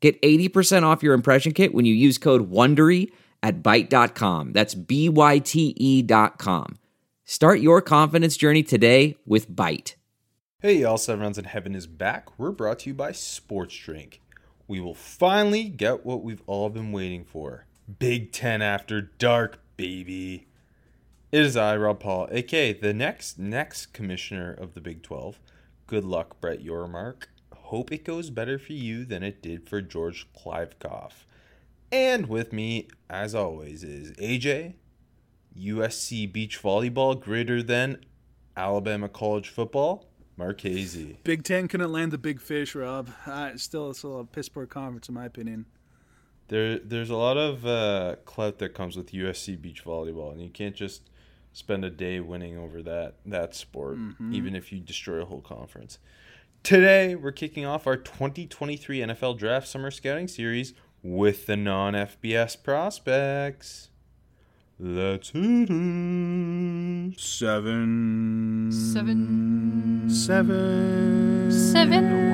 Get 80% off your impression kit when you use code WONDERY at Byte.com. That's B-Y-T-E dot com. Start your confidence journey today with Byte. Hey y'all, Seven Rounds in Heaven is back. We're brought to you by Sports Drink. We will finally get what we've all been waiting for. Big Ten After Dark, baby. It is I, Rob Paul, aka the next next commissioner of the Big 12. Good luck, Brett Yormark. Hope it goes better for you than it did for George Kliavkoff. And with me, as always, is AJ, USC beach volleyball greater than Alabama college football, Marchese. Big Ten couldn't land the big fish, Rob. Uh, still, it's still a piss poor conference, in my opinion. There, there's a lot of uh, clout that comes with USC beach volleyball, and you can't just spend a day winning over that that sport, Mm-hmm. even if you destroy a whole conference. Today, we're kicking off our 2023 NFL Draft Summer Scouting Series with the non-FBS prospects. Let's hit it. Seven. Seven. Seven. Seven.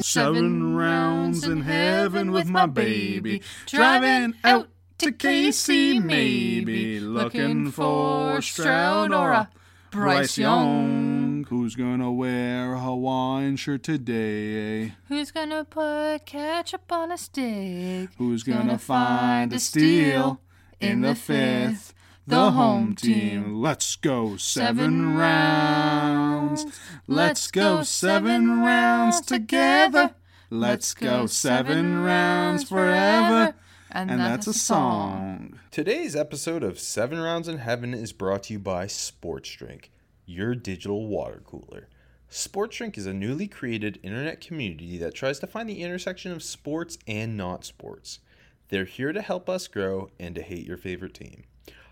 Seven rounds in heaven with my baby. Driving out to KC, maybe. Looking for Stroud or a Bryce Young. Who's gonna wear a Hawaiian shirt today? Who's gonna put ketchup on a stick? Who's gonna find a steal in the fifth? The home team. Let's go seven rounds. Let's go seven rounds together. Let's go seven rounds forever. And that's a song. Today's episode of Seven Rounds in Heaven is brought to you by Sports Drink, your digital water cooler. Sports Drink is a newly created internet community that tries to find the intersection of sports and not sports. They're here to help us grow and to hate your favorite team.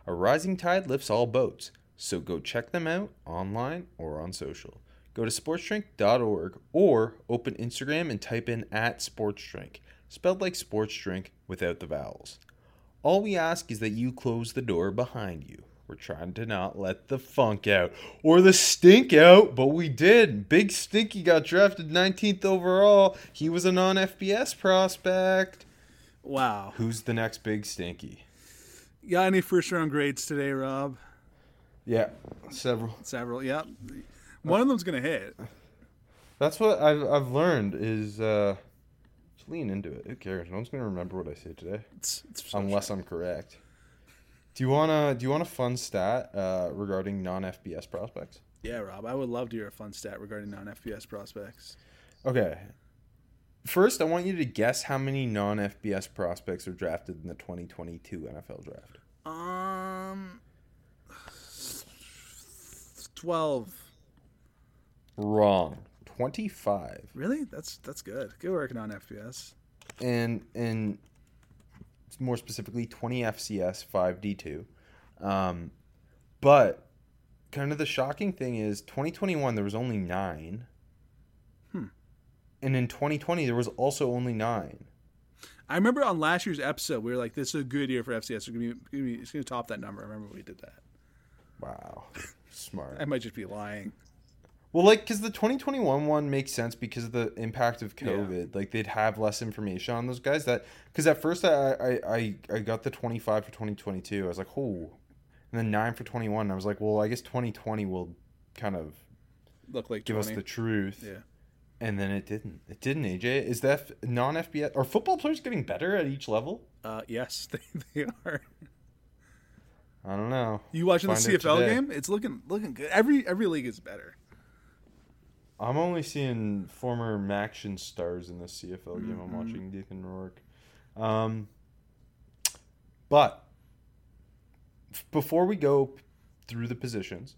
A rising tide lifts all boats, so go check them out online or on social. Go to sportsdrink.org or open Instagram and type in at sportsdrink, spelled like sports drink without the vowels. All we ask is that you close the door behind you. We're trying to not let the funk out or the stink out, but we did. Big Stinky got drafted 19th overall. He was a non FBS prospect. Wow. Who's the next Big Stinky? Got any first round grades today, Rob? Yeah, several. Several. Yep. One of them's gonna hit. That's what I've, I've learned is uh, just lean into it. Who cares? No one's gonna remember what I say today, It's, it's unless I'm correct. Do you wanna do you want a fun stat uh, regarding non FBS prospects? Yeah, Rob, I would love to hear a fun stat regarding non FBS prospects. Okay. First, I want you to guess how many non FBS prospects are drafted in the 2022 NFL draft. Um, twelve. Wrong. 25. Really? That's that's good. Good working on FPS. and and more specifically 20 FCS 5D2. Um, but kind of the shocking thing is 2021 there was only 9. Hmm. And in 2020 there was also only 9. I remember on last year's episode we were like, "This is a good year for FCS. It's gonna gonna be it's gonna top that number." I remember we did that. Wow. Smart. I might just be lying. Well, like, because the 2021 one makes sense because of the impact of COVID. Like, they'd have less information on those guys. That because at first I, I I I got the 25 for 2022. I was like, oh, and then nine for 21. I was like, well, I guess 2020 will kind of Look like give 20. us the truth. yeah. And then it didn't. It didn't. AJ, is that non FBS? Are football players getting better at each level? Uh, yes, they, they are. I don't know. You watching Find the CFL game? It's looking looking good. Every every league is better. I'm only seeing former MACtion stars in the CFL game. I'm watching Deacon Rourke. Um, but before we go through the positions,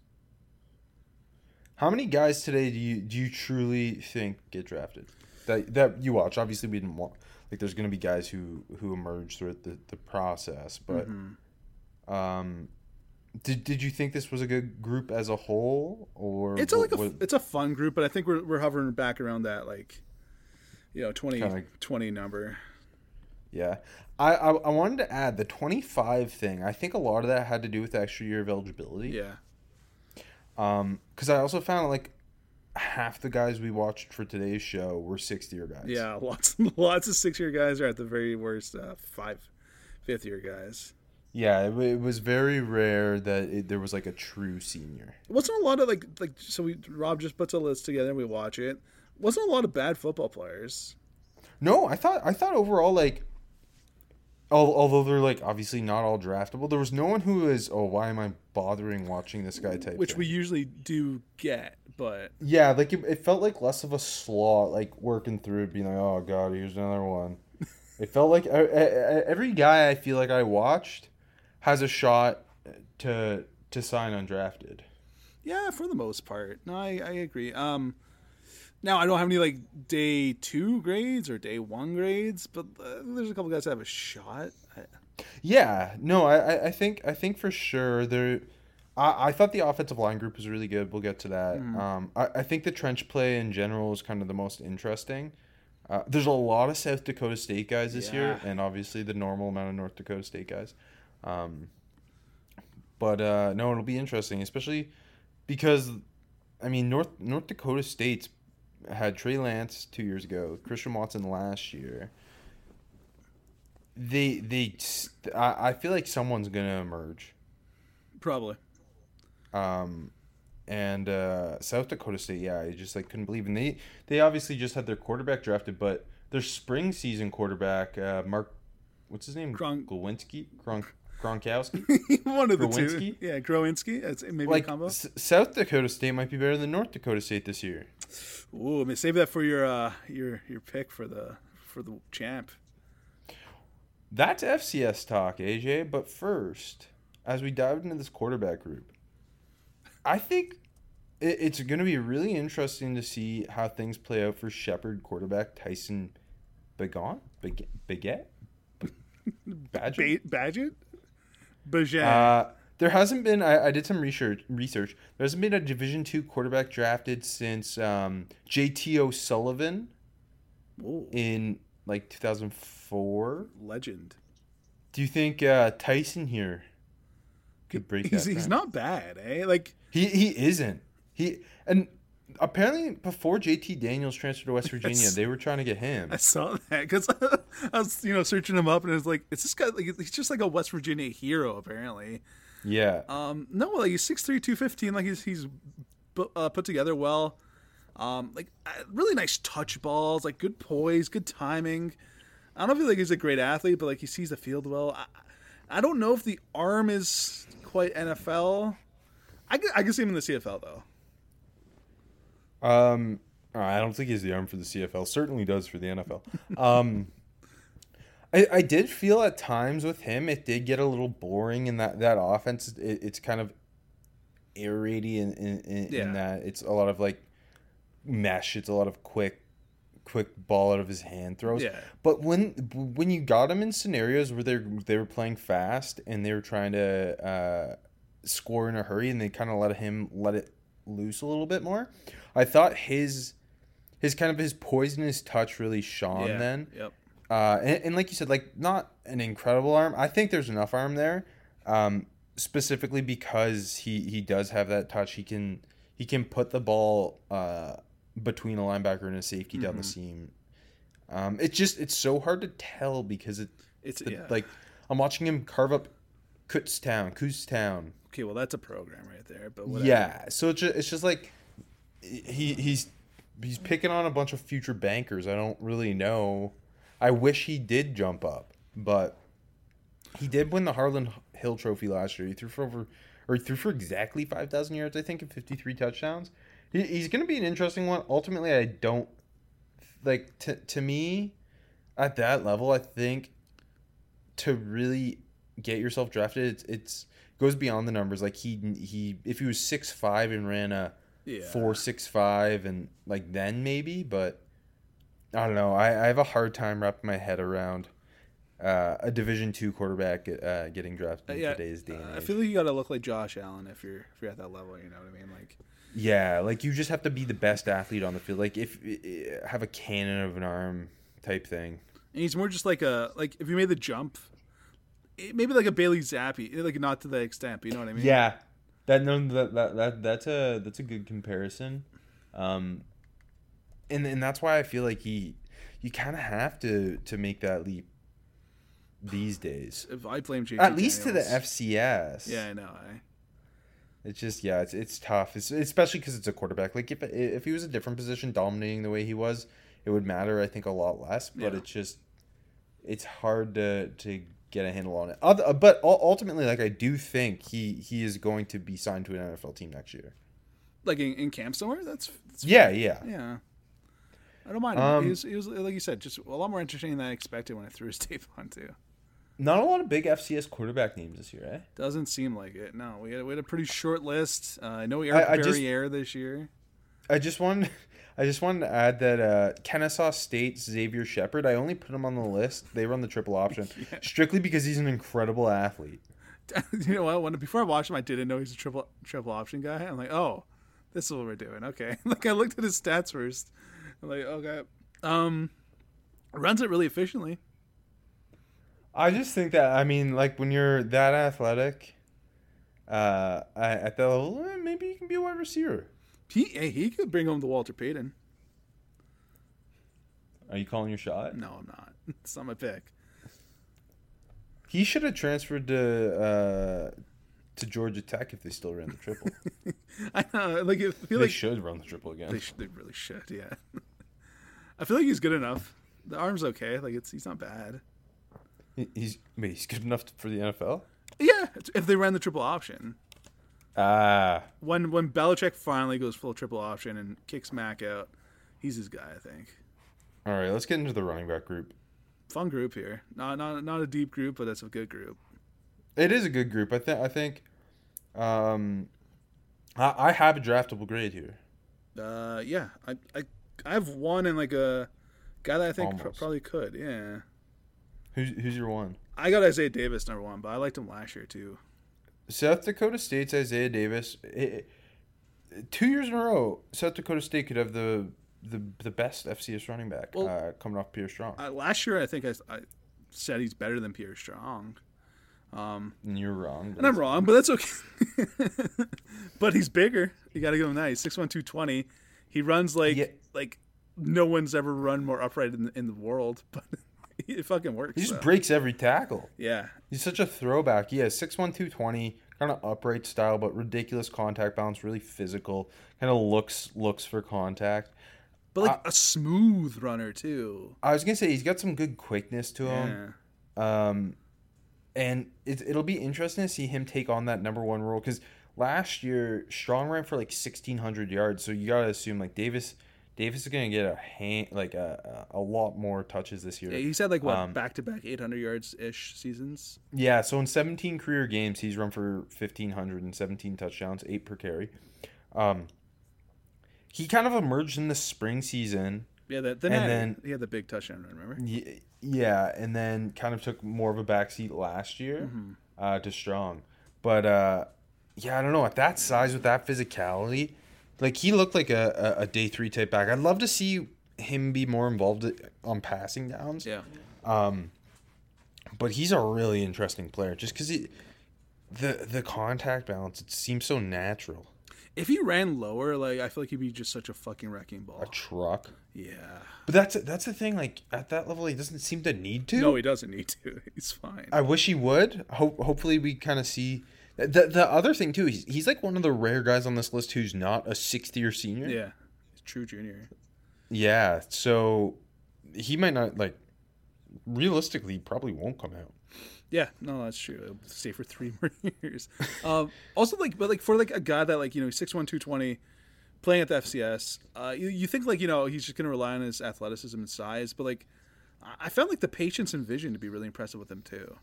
how many guys today do you do you truly think get drafted? that that you watch. Obviously, we didn't want like there's going to be guys who who emerge through the the process, but Mm-hmm. um, did did you think this was a good group as a whole, or It's a, like a it's a fun group, but I think we're we're hovering back around that like, you know, 20, Kinda- 20 number. yeah? I, I I wanted to add the 25 thing. I think a lot of that had to do with the extra year of eligibility. Yeah, Um, because I also found like half the guys we watched for today's show were 60 year guys. yeah, lots lots of six year guys are at the very worst uh, five, fifth year guys. Yeah, it, it was very rare that it, there was like a true senior. Wasn't a lot of like like so we Rob just puts a list together and we watch it. Wasn't a lot of bad football players. No, I thought I thought overall like, although they're like obviously not all draftable, there was no one who was oh why am I bothering watching this guy type. which thing. we usually do get, but yeah like it, it felt like less of a slot like working through it being like oh god here's another one. it felt like uh, uh, every guy I feel like I watched has a shot to to sign undrafted. yeah, for the most part, no, I, I agree. Um, now I don't have any like day two grades or day one grades, but uh, there's a couple guys that have a shot. I, Yeah, no, I, I- think I think for sure there. I, I thought the offensive line group was really good. We'll get to that. Um, I, I think the trench play in general is kind of the most interesting. Uh, there's a lot of South Dakota State guys this year, and obviously the normal amount of North Dakota State guys. Um, but uh, no, it'll be interesting, especially because, I mean, North North Dakota State's had Trey Lance two years ago, Christian Watson last year. They they I, I feel like someone's gonna emerge. Probably. um and uh south dakota state yeah i just like couldn't believe and they they obviously just had their quarterback drafted but their spring season quarterback uh mark what's his name? Gronk- Glowinski? Gronk Gronkowski One of the two. Yeah, Growinski. Maybe like a combo. S- south dakota state might be better than north dakota state this year Ooh, I mean, save that for your uh your your pick for the for the champ. That's FCS talk, AJ. But first, as we dive into this quarterback group, I think it, it's going to be really interesting to see how things play out for Shepherd quarterback Tyson Begon Baguette? Badger? Ba- Badgett, Bajan. Uh, there hasn't been. I, I did some research. Research. There hasn't been a Division two quarterback drafted since um, J.T. O'Sullivan Ooh, in like 2004. legend. Do you think uh, Tyson here could break He's that? he's not bad, eh? Like He he isn't. He and apparently before JT Daniels transferred to West Virginia, they were trying to get him. I saw that because I was you know searching him up and it's like it's this guy like he's just like a West Virginia hero apparently. Yeah. Um, no, like he's 6'3", 215, Like he's he's uh, put together well. Um, like really nice touch balls, like good poise, good timing. I don't feel like he's a great athlete, but like he sees the field well. I, I don't know if the arm is quite NFL. I can, I can see him in the CFL though. Um, I don't think he's the arm for the CFL. Certainly does for the NFL. Um, I, I did feel at times with him it did get a little boring in that that offense. It, it's kind of aeraty in in, in, Yeah. in that it's a lot of like mesh. It's a lot of quick quick ball out of his hand throws. Yeah. But when when you got him in scenarios where they they were playing fast and they were trying to uh, score in a hurry and they kind of let him let it loose a little bit more, I thought his his kind of his poisonous touch really shone yeah. then. Yep. Uh, and, and like you said, like not an incredible arm. I think there's enough arm there, um, specifically because he he does have that touch. He can he can put the ball uh, between a linebacker and a safety down the seam. Um, it's just it's so hard to tell because it It's the- yeah. like I'm watching him carve up Kutztown, Kutztown. okay, well that's a program right there. But whatever. Yeah, so it's just, it's just like he he's he's picking on a bunch of future bankers. I don't really know. I wish he did jump up, but he did win the Harlan Hill Trophy last year. He threw for over or threw for exactly five thousand yards, I think, and fifty three touchdowns. He, he's going to be an interesting one. Ultimately, I don't like to to me at that level. I think to really get yourself drafted, it's, it's goes beyond the numbers. Like he he if he was six five and ran a Yeah. four six five and like then maybe, but I don't know. I, I have a hard time wrapping my head around uh, a Division two quarterback uh, getting drafted in yeah, today's day uh. I feel like you got to look like Josh Allen if you're if you're at that level. You know what I mean? Like, yeah, like you just have to be the best athlete on the field. Like if uh, have a cannon of an arm type thing. and he's more just like a like if you made the jump, maybe like a Bailey Zappe, like not to the extent, but you know what I mean? Yeah, that no, that, that that that's a that's a good comparison, um, and and that's why I feel like he, you kind of have to to make that leap these days, If I blame JT at least to the FCS. Yeah, I know. I, it's just yeah, it's it's tough, it's, especially because it's a quarterback. Like if if he was a different position, dominating the way he was, it would matter. I think a lot less, but Yeah. it's just it's hard to to get a handle on it. Other, but ultimately, like I do think he he is going to be signed to an NFL team next year. like in, in camp somewhere. That's, that's Yeah, yeah. yeah. I don't mind. Um, he, was, he was like you said, just a lot more entertaining than I expected when I threw his tape on too. Not a lot of big FCS quarterback names this year, eh? Doesn't seem like it. No, we had, we had a pretty short list. Uh, I know I- Eric I just- Barriere this year. I just wanted, I just wanted to add that uh, Kennesaw State's Xavier Shepard. I only put him on the list. They run the triple option strictly because he's an incredible athlete. you know what? When before I watched him, I didn't know he's a triple triple option guy. I'm like, oh, this is what we're doing. Okay. like I looked at his stats first. I'm like, okay. Um, runs it really efficiently. I just think that I mean, like when you're that athletic, uh, at at that level, eh, maybe you can be a wide receiver. He he could bring home the Walter Payton. Are you calling your shot? No, I'm not. It's not my pick. He should have transferred to uh, to Georgia Tech if they still ran the triple. I know. Like I feel they like should run the triple They, again. they really should, yeah. I feel like he's good enough. The arm's okay. Like it's he's not bad. He- He's wait, he's good enough for the NFL. Yeah, if they ran the triple option. Ah, When when Belichick finally goes full triple option and kicks Mac out, he's his guy. I think. all right. Let's get into the running back group. Fun group here. Not not not a deep group, but that's a good group. It is a good group. I think. I think. Um, I, I have a draftable grade here. Uh, yeah, I I I have one and like a guy that I think pro- probably could. Yeah, Who's who's your one? I got Isaiah Davis number one, but I liked him last year too. South Dakota State's Isaiah Davis. It, two years in a row, South Dakota State could have the the, the best FCS running back Well- uh, coming off Pierre Strong. Uh, last year, I think I, I said he's better than Pierre Strong. Um, and you're wrong. And I'm wrong, but that's okay. but he's bigger. You got to give him that. He's 6'1", 220. He runs like Yeah. like no one's ever run more upright in the, in the world, but it fucking works. He just so. breaks every tackle. yeah, He's such a throwback. He has 6'1", 220, kind of upright style, but ridiculous contact balance, really physical. Kind of looks looks for contact. but like a smooth runner too. I was gonna say he's got some good quickness to him. Yeah. Um, and it, it'll be interesting to see him take on that number one role because last year Strong ran for like sixteen hundred yards. So you gotta assume like Davis, Davis is gonna get a hand like a, a lot more touches this year. Yeah, he's had like what Um, back to back 800 yards ish seasons. Yeah, so in 17 career games, he's run for 1,500 and 17 touchdowns, eight per carry. Um, he kind of emerged in the spring season. Yeah, that then, And then- he had the big touchdown run. Remember? Y- Yeah, and then kind of took more of a backseat last year Mm-hmm. uh, to Strong. But uh, yeah, I don't know. At that size with that physicality, like he looked like a, a, a day three type back. I'd love to see him be more involved on passing downs. Yeah. Um, but he's a really interesting player just because he, the the contact balance it seems so natural. If he ran lower, like I feel like he'd be just such a fucking wrecking ball. A truck. Yeah. But that's that's the thing. Like at that level, he doesn't seem to need to. No, he doesn't need to. He's fine. I wish he would. Hope hopefully we kind of see. The the other thing too, he's he's like one of the rare guys on this list who's not a sixth year senior. yeah. He's true junior. Yeah. So he might not like. Realistically, probably won't come out. Yeah, no, that's true. It'll stay for three more years. Um, also, like, but like for like a guy that like you know he's six one two twenty, playing at the FCS, uh, you, you think like you know he's just gonna rely on his athleticism and size, but like I- I found like the patience and vision to be really impressive with him too.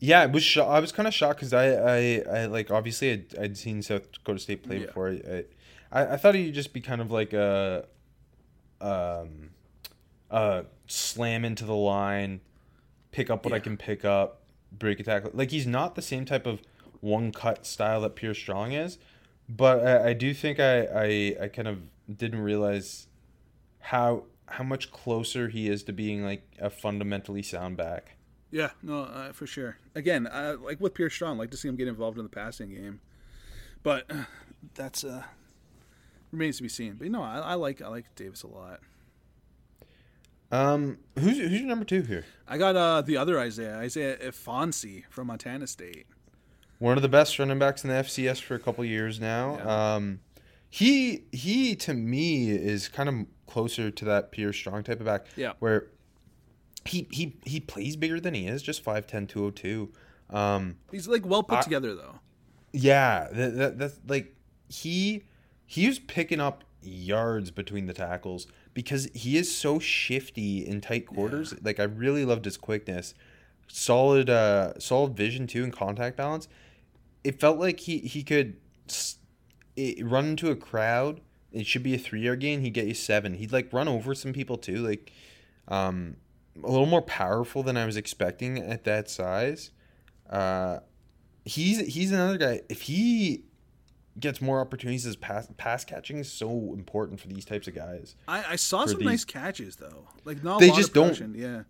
Yeah, it was. Sho- I was kind of shocked because I, I, I like obviously I'd, I'd seen South Dakota State play Yeah. before. I, I, I thought he'd just be kind of like a, um, uh, slam into the line, pick up what I can pick up, break attack. Like he's not the same type of one cut style that Pierre Strong is, but I, I do think I, I I kind of didn't realize how how much closer he is to being like a fundamentally sound back. Yeah, no, uh, for sure. Again, uh, like with Pierre Strong, like to see him get involved in the passing game, but uh, that's uh remains to be seen. But no, I, I like I like Davis a lot. Um, who's who's your number two here? I got uh the other Isaiah, Isaiah Ifanse from Montana State. One of the best running backs in the FCS for a couple years now. Yeah. Um, he he to me is kind of closer to that Pierre Strong type of back. Yeah. Where he he he plays bigger than he is, just 5'10", 202. Um, He's like well put I- together though. yeah, that, that that's like he he was picking up yards between the tackles because he is so shifty in tight quarters. Like I really loved his quickness, solid uh solid vision too and contact balance. It felt like he he could it, run into a crowd. It should be a three yard gain. He'd get you seven. He'd like run over some people too. Like um a little more powerful than I was expecting at that size. Uh, he's he's another guy. If he gets more opportunities as pass pass catching is so important for these types of guys. I, I saw some these- nice catches though. Like not They just don't- Yeah.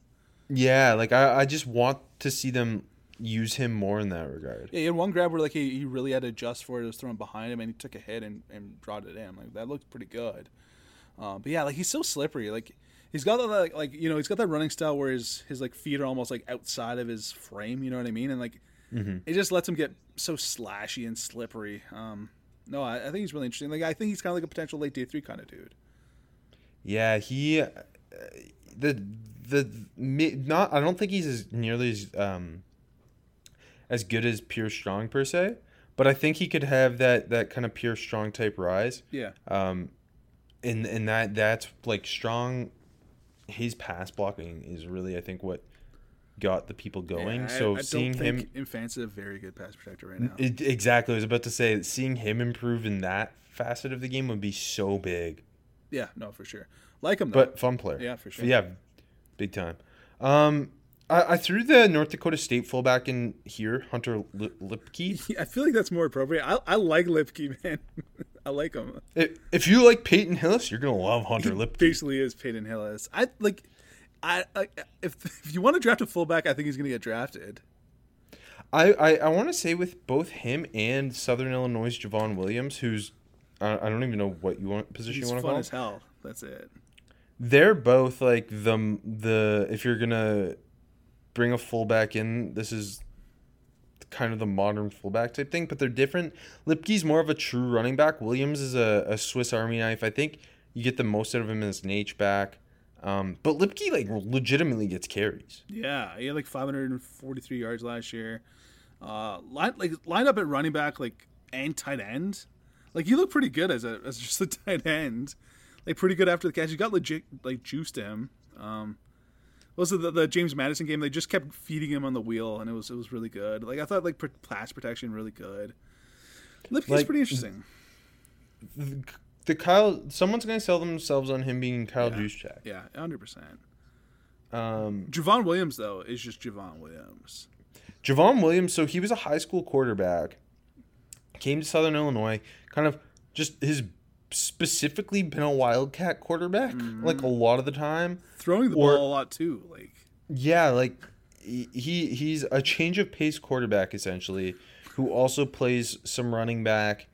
Yeah, like I, I just want to see them use him more in that regard. Yeah, he had one grab where like he, he really had to adjust for it. It was thrown behind him, and he took a hit and, and brought it in. Like that looked pretty good. Uh, but yeah, like he's so slippery. Like he's got that like, like you know he's got that running style where his his like feet are almost like outside of his frame. You know what I mean? And like it just lets him get so slashy and slippery. Um, no, I, I think he's really interesting. Like I think he's kind of like a potential late day three kind of dude. Yeah, he uh, the the not I don't think he's as nearly as um as good as Pierre Strong per se, but I think he could have that that kind of Pierre Strong type rise. Yeah. Um and and that that's like strong his pass blocking is really I think what got the people going. Yeah, so I, seeing don't him Infant's a very good pass protector right now. it, exactly I was about to say seeing him improve in that facet of the game would be so big. yeah, no, for sure. Like him though. But fun player. Yeah, for sure. Yeah, big time. Um, I, I threw the North Dakota State fullback in here, Hunter Lip- Lipke. I feel like that's more appropriate. I, I like Lipke, man. I like him. If, if you like Peyton Hillis, you're gonna love Hunter Lipke. Basically, is Peyton Hillis. I like. I, I if if you want to draft a fullback, I think he's gonna get drafted. I, I, I want to say with both him and Southern Illinois' Javon Williams, who's I, I don't even know what you want position He's you want to call. fun as hell. That's it. They're both like the the if you're gonna bring a fullback in, this is kind of the modern fullback type thing, but they're different. Lipke's more of a true running back. Williams is a, a Swiss Army knife. I think you get the most out of him as an H back. Um, but Lipke like legitimately gets carries. Yeah, he had like 543 yards last year. Uh, line, like lined up at running back, like and tight end. Like you look pretty good as a as just a tight end. Like pretty good after the catch. You got legit like juice to him. Um, was it the, the James Madison game? They just kept feeding him on the wheel, and it was it was really good. Like I thought, like pass protection really good. Lipke's Like- pretty interesting. The Kyle, someone's gonna sell themselves on him being Kyle Yeah. Juszczyk. Yeah, hundred percent. Um, Javon Williams though is just Javon Williams. Javon Williams, so he was a high school quarterback, came to Southern Illinois, kind of just his specifically been a wildcat quarterback like a lot of the time. Throwing the Or- ball a lot too. Like Yeah, like he he- he's a change of pace quarterback essentially, who also plays some running back,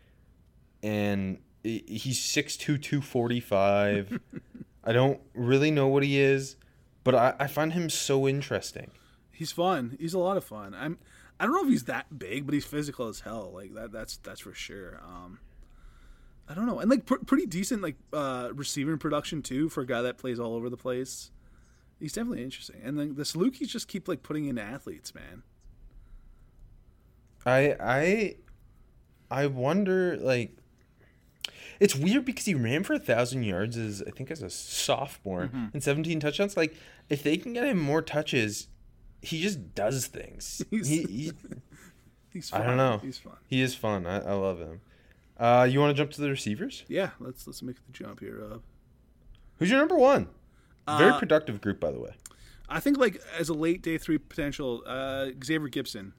and he's 6'2", 245. I don't really know what he is, but I, I find him so interesting. He's fun. He's a lot of fun. I'm. I don't know if he's that big, but he's physical as hell. Like that. That's that's for sure. Um, I don't know, and like pr- pretty decent like uh, receiving production too for a guy that plays all over the place. He's definitely interesting, and then the Salukis just keep like putting in athletes, man. I I I wonder like it's weird because he ran for a thousand yards as I think as a sophomore and seventeen touchdowns. Like if they can get him more touches, he just does things. He's- he, he, He's. I don't know. He's fun. he is fun. I, I love him. Uh, you want to jump to the receivers? Yeah. Let's let's make the jump here, Rob. Who's your number one? Very Uh, productive group, by the way. I think like as a late day three potential, uh, Xavier Gipson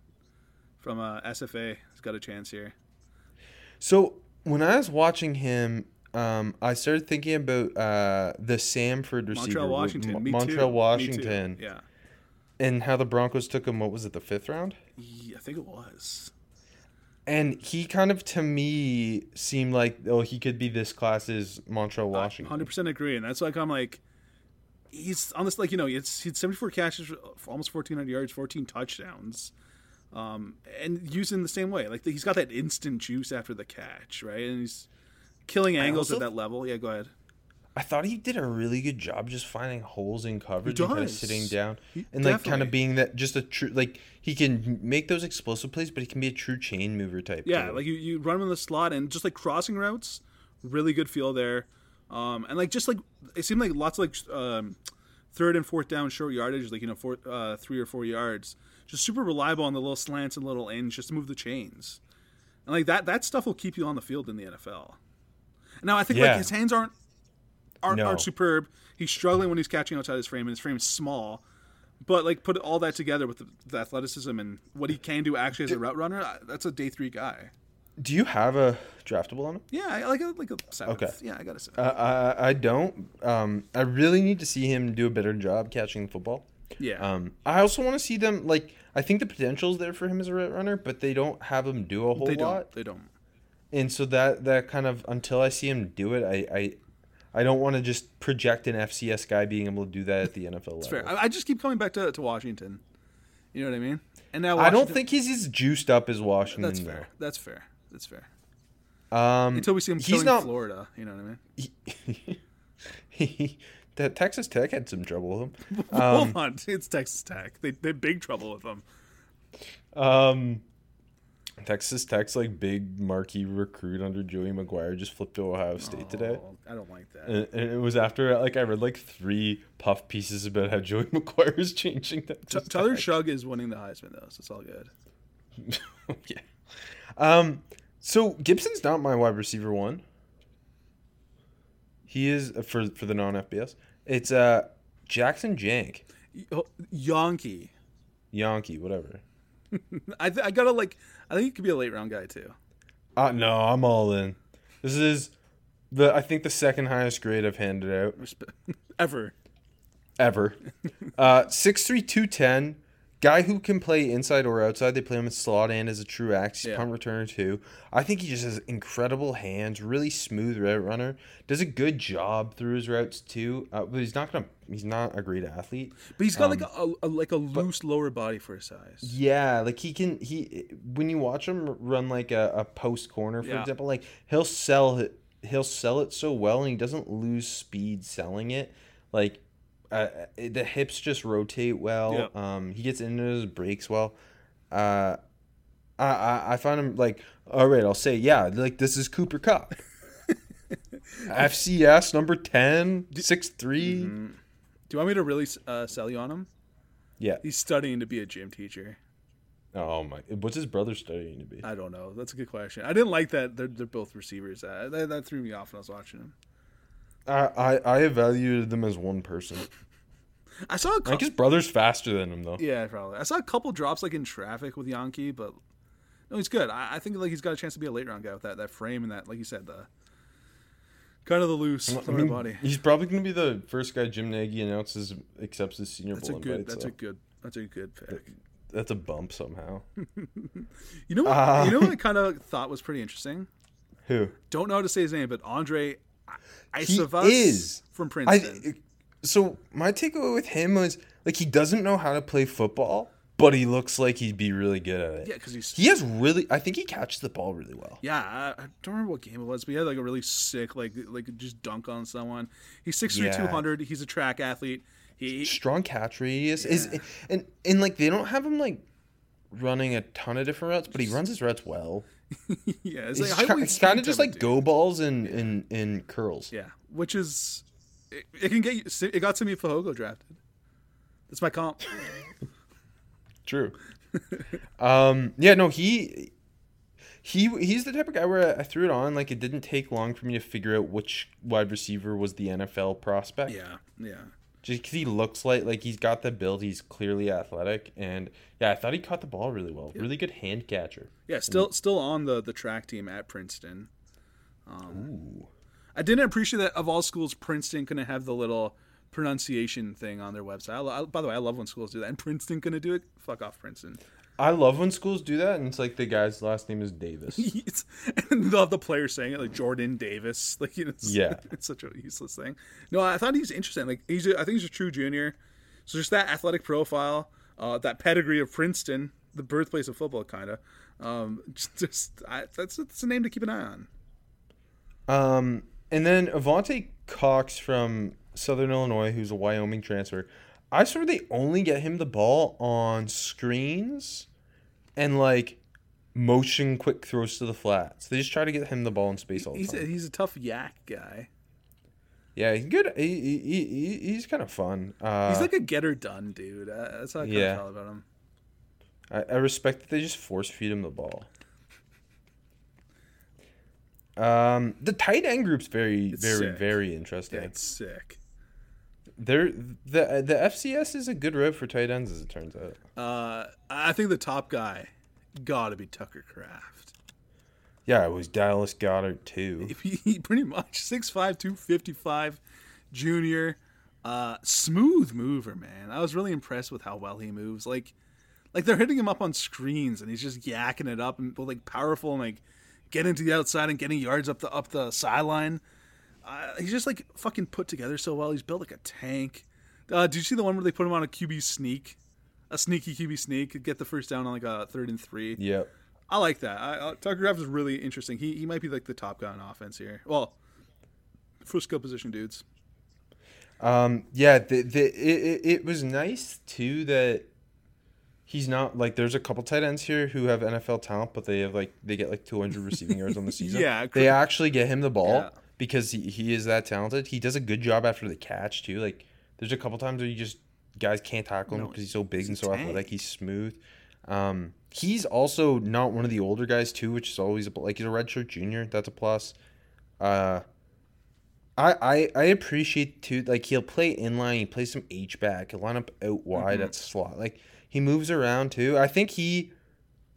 from uh, SFA has got a chance here. So when I was watching him, um, I started thinking about uh, the Samford receiver, Montrell, Washington. Mo- Montrell, too. Me too. Washington, Yeah. and how the Broncos took him. What was it, the fifth round? Yeah, I think it was. And he kind of, to me, seemed like oh, he could be this class's Montrell, Washington. Hundred percent agree, and that's like I'm like, he's on this like you know it's he's 74 catches for almost 1400 yards, 14 touchdowns, um, and using the same way. Like he's got that instant juice after the catch, right? And he's killing angles also- at that level. Yeah, go ahead. I thought he did a really good job just finding holes in coverage and kind of sitting down He- and like kind of being that just a true like he can make those explosive plays, but he can be a true chain mover type. Yeah, too. like you, you run him in the slot and just like crossing routes, really good feel there. Um, and like just like it seemed like lots of like um, third and fourth down short yardage, like you know four, uh, three or four yards, just super reliable on the little slants and little ends, just to move the chains. And like that that stuff will keep you on the field in the NFL. Now I think Yeah. like his hands aren't aren't, No. aren't superb. He's struggling when he's catching outside his frame, and his frame is small. But like put all that together with the, the athleticism and what he can do actually as a route runner, that's a day three guy. Do you have a draftable on him? Yeah, I like a like a seventh. Okay. Yeah, I got a seventh. Uh, I I don't. Um, I really need to see him do a better job catching the football. yeah. Um, I also want to see them like I think the potential is there for him as a route runner, but they don't have him do a whole they lot. don't. They don't. And so that that kind of until I see him do it, I I, I don't want to just project an FCS guy being able to do that at the NFL level. Fair. I, I just keep coming back to, to Washington. You know what I mean? And now I don't think he's as juiced up as Washington. that's though. fair. That's fair. That's fair. Um, Until we see him he's not. Florida. You know what I mean? he, that Texas Tech had some trouble with him. Hold on, it's Texas Tech. They they big trouble with them. Um, Texas Tech's like big marquee recruit under Joey McGuire just flipped to Ohio State today. Oh, I don't like that. And, and it was after like I read like three puff pieces about how Joey McGuire is changing that. T- Tyler Shough is winning the Heisman though, so it's all good. yeah. Um. So Gipson's not my wide receiver one. He is uh, for for the non FBS. It's uh Jaxon Jank, Y- oh, Janke, whatever. I th- I gotta like. I think he could be a late round guy too. Uh no, I'm all in. This is the I think the second highest grade I've handed out. Respe- Ever. ever. Uh, 6'3", 210. Guy who can play inside or outside. They play him in slot and as a true axe. He's Yeah. punt returner too. I think he just has incredible hands. Really smooth route runner. Does a good job through his routes too. Uh, but he's not gonna. He's not a great athlete. But he's got Um, like a, a like a loose lower body for his size. Yeah, like he can. He when you watch him run like a, a post corner, for Yeah. example, like he'll sell it. He'll sell it so well, and he doesn't lose speed selling it. Like uh, the hips just rotate well. Yeah. Um, he gets into his breaks well. Uh, I, I I find him like all right. I'll say yeah. Like this is Cooper Kupp. FCS number 10, 6'3". Do you want me to really uh, sell you on him? Yeah. He's studying to be a gym teacher. Oh my! What's his brother studying to be? I don't know. That's a good question. I didn't like that. They're, they're both receivers. Uh, that, that threw me off when I was watching him. I, I I evaluated them as one person. I saw a I think couple. his brother's faster than him though. Yeah, probably. I saw a couple drops like in traffic with Janke, but no, he's good. I, I think like he's got a chance to be a late round guy with that that frame and that, like you said, the kind of the loose I mean, body. He's probably going to be the first guy Jim Nagy announces accepts his Senior That's a Bowl good. invite. That's so a good. That's a good pick. that's a bump somehow. You know what? Uh, you know what I kind of thought was pretty interesting. Who? Don't know how to say his name, but Andre He Iosivas is. from I Princeton. so my takeaway with him was like he doesn't know how to play football, but he looks like he'd be really good at it. yeah, because he's He has really. I think he catches the ball really well. Yeah, I, I don't remember what game it was, but he had like a really sick, like like just dunk on someone. He's 6'3", Yeah. 200. He's a track athlete. He strong catch radius is and and like they don't have him like running a ton of different routes, but he runs his routes well. yeah, it's It's, like it's kind of just like go balls and and and curls. Yeah, which is it, it can get you. It got Simi Fehoko drafted. That's my comp. True. um. Yeah. No. He he he's the type of guy where I threw it on like it didn't take long for me to figure out which wide receiver was the NFL prospect. Yeah, yeah. Just because he looks like like he's got the build, he's clearly athletic, and yeah, I thought he caught the ball really well. Really good hand catcher. Yeah, still still on the the track team at Princeton. Um, Ooh. I didn't appreciate that of all schools, Princeton couldn't have the little pronunciation thing on their website. I, I, by the way, I love when schools do that. And Princeton gonna do it? Fuck off, Princeton. I love when schools do that, and it's like the guy's last name is Davis. And they'll have the player saying it like Jordan Davis. Like you know, it's, Yeah. it's such a useless thing. No, I thought he's interesting. Like he's, a, I think he's a true junior. So just that athletic profile, uh, that pedigree of Princeton, the birthplace of football, kind of. Um, just, just I, that's that's a name to keep an eye on. Um, and then Avante Cox from Southern Illinois, who's a Wyoming transfer. I swear they only get him the ball on screens and like motion quick throws to the flats. They just try to get him the ball in space all the He's a, time. he's a tough yak guy. yeah, he's good. He, he, he, he- he's kind of fun. Uh, He's like a getter done dude. Uh, that's how I kind yeah. of felt about him. I, I respect that they just force feed him the ball. Um, the tight end group's very, It's very, sick. very interesting. It's sick. They're the the FCS is a good route for tight ends, as it turns out. Uh, I think the top guy got to be Tucker Kraft. Yeah, it was Dallas Goedert too. He pretty much 6'5", 255, junior, uh, smooth mover, man. I was really impressed with how well he moves. Like, like they're hitting him up on screens, and he's just yakking it up and like powerful and like getting to the outside and getting yards up the up the sideline. Uh, he's just like fucking put together so well. He's built like a tank. Uh, did you see the one where they put him on a QB sneak, a sneaky QB sneak, get the first down on like a third and three? Yep. I like that. I, uh, Tucker Kraft is really interesting. He he might be like the top guy on offense here. Well, for skill position dudes. Um. Yeah. The the it, it, it was nice too that he's not like there's a couple tight ends here who have NFL talent, but they have like they get like 200 receiving yards on the season. Yeah, They actually get him the ball Yeah. Because he, he is that talented. He does a good job after the catch too. Like there's a couple times where you just guys can't tackle him No, because he's so big and so tank. athletic. He's smooth. Um. He's also not one of the older guys too, which is always a, like he's a redshirt junior. That's a plus. Uh. I, I, I appreciate too like he'll play inline, he plays some H back, he'll line up out wide at slot. Like he moves around too. I think he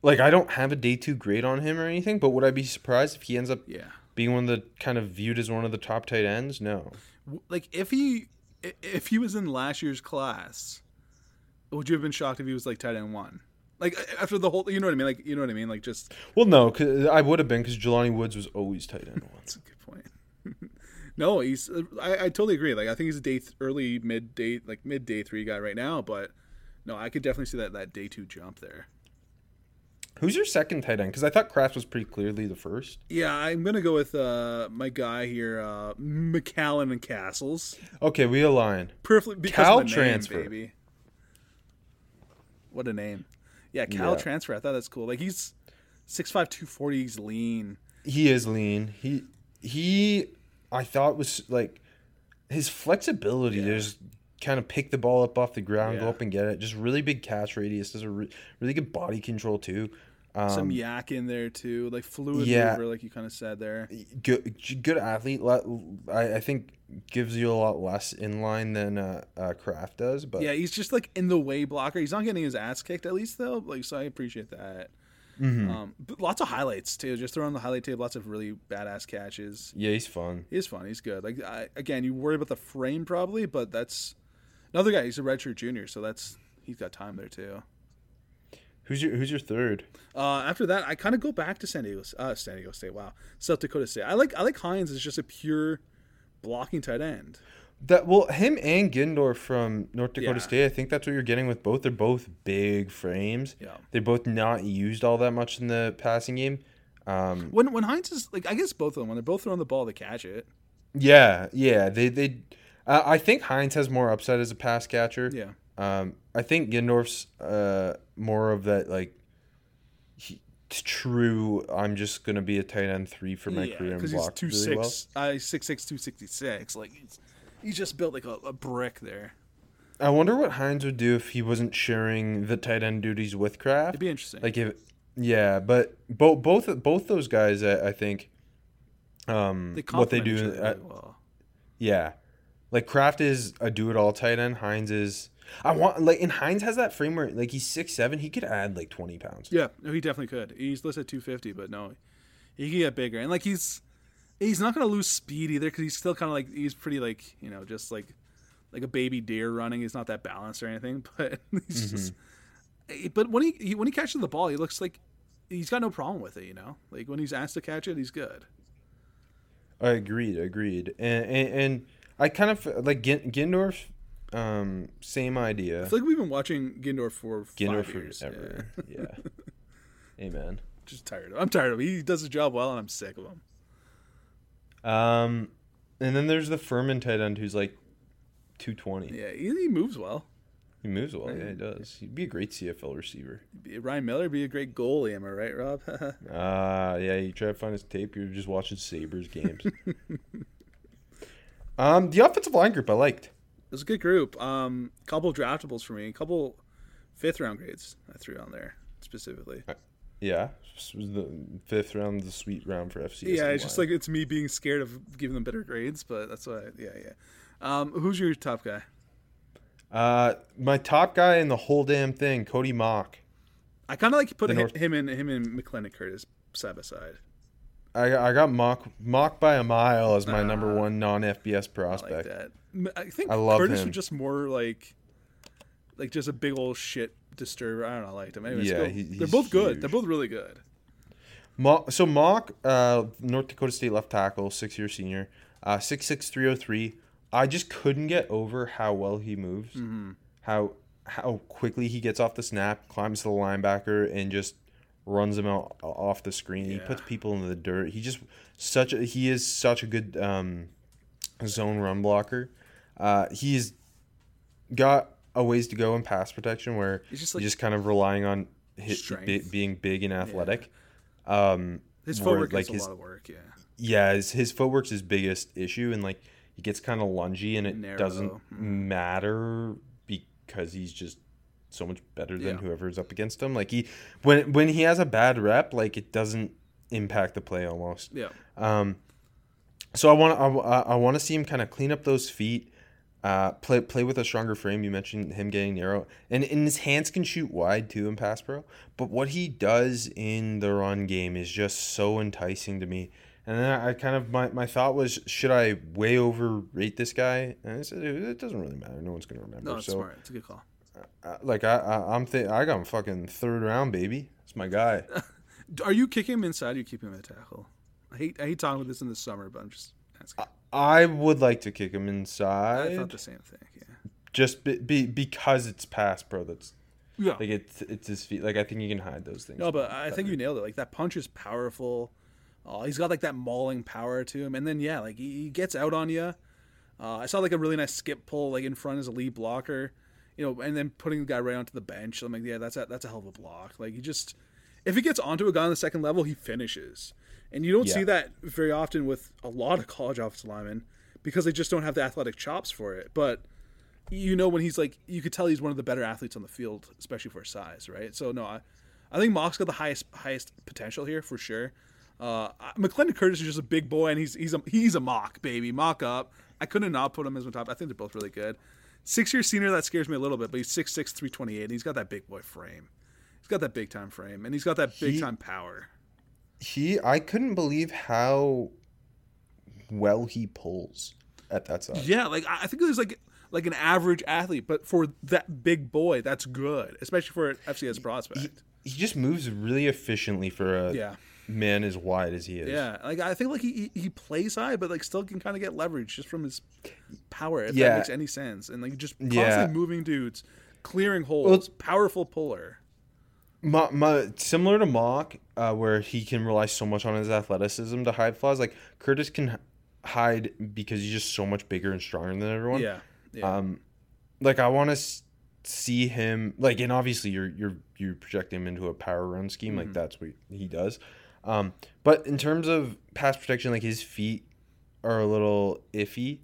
like I don't have a day two grade on him or anything, but would I be surprised if he ends up Yeah. Being one of the kind of viewed as one of the top tight ends? No. Like if he if he was in last year's class, would you have been shocked if he was like tight end one? Like after the whole, you know what I mean? Like you know what I mean? Like just Well, no, cause I would have been because Jelani Woods was always tight end one. that's a good point. no, he's uh, I, I totally agree. Like I think he's a day th- early mid day like mid day three guy right now, but no, I could definitely see that that day two jump there. Who's your second tight end? Because I thought Kraft was pretty clearly the first. Yeah, I'm gonna go with uh, my guy here, uh, McCallan and Castles. Okay, we align. Perfectly because Cal the name, transfer. baby. What a name! Yeah, Cal Yeah. transfer. I thought that's cool. Like he's six five two forty. He's lean. He is lean. He he I thought was like his flexibility to just kind of pick the ball up off the ground, go up and get it. Just really big catch radius. Does a re- really good body control too. Um, Some yak in there too, like fluid yeah. mover, like you kind of said there. good good athlete. I, I think gives you a lot less in line than uh, uh, Kraft does. But Yeah, he's just like in the way blocker. He's not getting his ass kicked at least though. Like so, I appreciate that. Mm-hmm. Um, but lots of highlights too. Just throw on the highlight tape. Lots of really badass catches. yeah, he's fun. He's fun. He's good. Like I, again, you worry about the frame probably, but that's another guy. He's a redshirt junior, so that's he's got time there too. Who's your Who's your third? Uh, after that, I kind of go back to San Diego, uh, San Diego State. Wow, South Dakota State. I like I like Heins as just a pure blocking tight end. That well, him and Gindorff from North Dakota Yeah. State. I think that's what you're getting with both. They're both big frames. Yeah. They're both not used all that much in the passing game. Um, When when Heins is like, I guess both of them when they're both throwing the ball, they catch it. yeah, yeah. They they. Uh, I think Heins has more upside as a pass catcher. Yeah. Um, I think Gindorff's uh more of that like. He, it's true. I'm just gonna be a tight end three for my career and because he's block two really well. six, uh, he's six six two sixty six. Like he's, he's just built like a, a brick there. I wonder what Heins would do if he wasn't sharing the tight end duties with Kraft. It'd be interesting. Like if Yeah, but both both both those guys, I, I think, um, They what they do, other uh, really well. yeah, like Kraft is a do-it-all tight end. Heins is, I want like, and Heins has that frame where like he's six seven, he could add like twenty pounds. Yeah, no, he definitely could. He's listed at 250, but no, he can get bigger. And like he's he's not gonna lose speed either because he's still kind of like he's pretty like you know just like like a baby deer running. He's not that balanced or anything, but he's just. Mm-hmm. Eh, but when he, he when he catches the ball, he looks like he's got no problem with it. You know, like when he's asked to catch it, he's good. I agreed, agreed, and and, and I kind of like Gin- Gindorff, um, same idea. I feel like we've been watching Gindor for Gindorff five years. forever, Yeah. yeah. Amen. Just tired. Of, I'm tired of him. He does his job well, and I'm sick of him. Um, and then there's the Furman tight end who's like two twenty. Yeah, he, he moves well. He moves well. Yeah, he does. He'd be a great CFL receiver. Ryan Miller would be a great goalie. Am I right, Rob? Ah, yeah. You try to find his tape. You're just watching Sabres games. um, the offensive line group I liked. It was a good group. Um, couple draftables for me. A couple fifth round grades I threw on there specifically. Yeah, this was the fifth round, the sweet round for FCS. yeah, it's just like it's me being scared of giving them better grades, but that's why. Yeah, yeah. Um, who's your top guy? uh, my top guy in the whole damn thing, Cody Mauch. I kind of like putting North- him and him and McClendon Curtis side by side. I I got Mauch Mauch by a mile as my number Ah. one non FBS I like prospect. that. M- I think I love Curtis him. was just more like, like just a big old shit disturber. I don't know. I liked him. Anyways, Yeah, go- he- they're both good. They're both really good. Mo- so Mauch, uh, North Dakota State left tackle, six year senior, uh, six six three oh three. I just couldn't get over how well he moves, Mm-hmm. how how quickly he gets off the snap, climbs to the linebacker, and just runs him out off the screen. He puts people in the dirt. He just such a, he is such a good um, zone run blocker. Uh, he's got a ways to go in pass protection where He's just like- just kind of relying on his, Strength. being big and athletic. Um, His where, footwork like gets a his lot of work. Yeah. yeah, his, his footwork's his biggest issue, and like he gets kind of lungy, and it Narrow. doesn't Mm-hmm. matter because he's just so much better than Yeah. whoever's up against him. Like he when when he has a bad rep, like it doesn't impact the play almost. Yeah. Um, so I want to I, I want to see him kind of clean up those feet, uh, play play with a stronger frame. You mentioned him getting narrow, and, and his hands can shoot wide too in pass pro. But what he does in the run game is just so enticing to me. And then I kind of my, my thought was, should I way overrate this guy? And I said, it doesn't really matter. No one's gonna remember. No, it's so smart. It's a good call. Like I, I I'm th- I got him fucking third round, baby. It's my guy. Are you kicking him inside? Or you keeping him at tackle? I hate I hate talking about this in the summer, but I'm just asking. I would like to kick him inside. I thought the same thing. Yeah. just be, be because it's pass pro that's Yeah. like it's it's his feet like i think you can hide those things No, but I think you nailed it. Like that punch is powerful. Uh, he's got like that mauling power to him, and then yeah, like he, he gets out on you. Uh, I saw like a really nice skip pull like in front as a lead blocker, you know, and then putting the guy right onto the bench. I'm like, yeah, that's a, that's a hell of a block. Like he just, if he gets onto a guy on the second level, he finishes, and you don't see that very often with a lot of college offensive linemen because they just don't have the athletic chops for it. But you know when he's like you could tell he's one of the better athletes on the field, especially for his size, right? So no, I, I think Mauch's got the highest highest potential here for sure. Uh, McClendon Curtis is just a big boy, and he's he's a he's a mock baby, mock up. I couldn't not put him as my top. I think they're both really good. Six year senior that scares me a little bit, but he's 6'6", 328, and he's got that big boy frame. He's got that big time frame, and he's got that big He- time power. he i couldn't believe how well he pulls at that size Yeah, like I think there's like like an average athlete, but for that big boy, that's good, especially for an FCS prospect. he just moves really efficiently for a Yeah. Man as wide as he is Yeah, like I think like he he plays high, but like still can kind of get leverage just from his power. If that Yeah. makes any sense, and like just constantly Yeah. moving dudes, clearing holes, powerful puller. my, my, similar to Mauch uh, where he can rely so much on his athleticism to hide flaws like curtis can hide because he's just so much bigger and stronger than everyone Yeah, yeah, Um, like I want to s- see him like, and obviously you're you're you project him into a power run scheme, Mm-hmm. like that's what he does. Um, but in terms of pass protection, like his feet are a little iffy.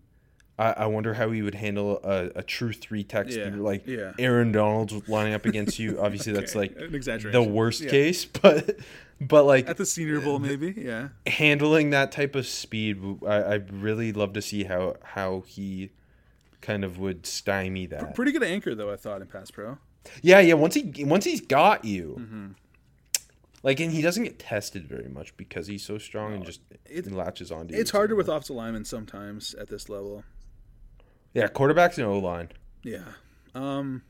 I, I wonder how he would handle a, a true three tech Yeah, like yeah. Aaron Donald's lining up against you. Obviously, that's like an the worst Yeah. case, but but like At the Senior Bowl, maybe. Yeah. handling that type of speed, I I really love to see how how he kind of would stymie that. Pretty good anchor though, I thought in pass pro. Yeah, yeah. Once he once he's got you, Mm-hmm. Like, and he doesn't get tested very much because he's so strong and just it- latches onto you. It's harder with offensive linemen sometimes at this level. yeah, quarterbacks and O line. Yeah. Um.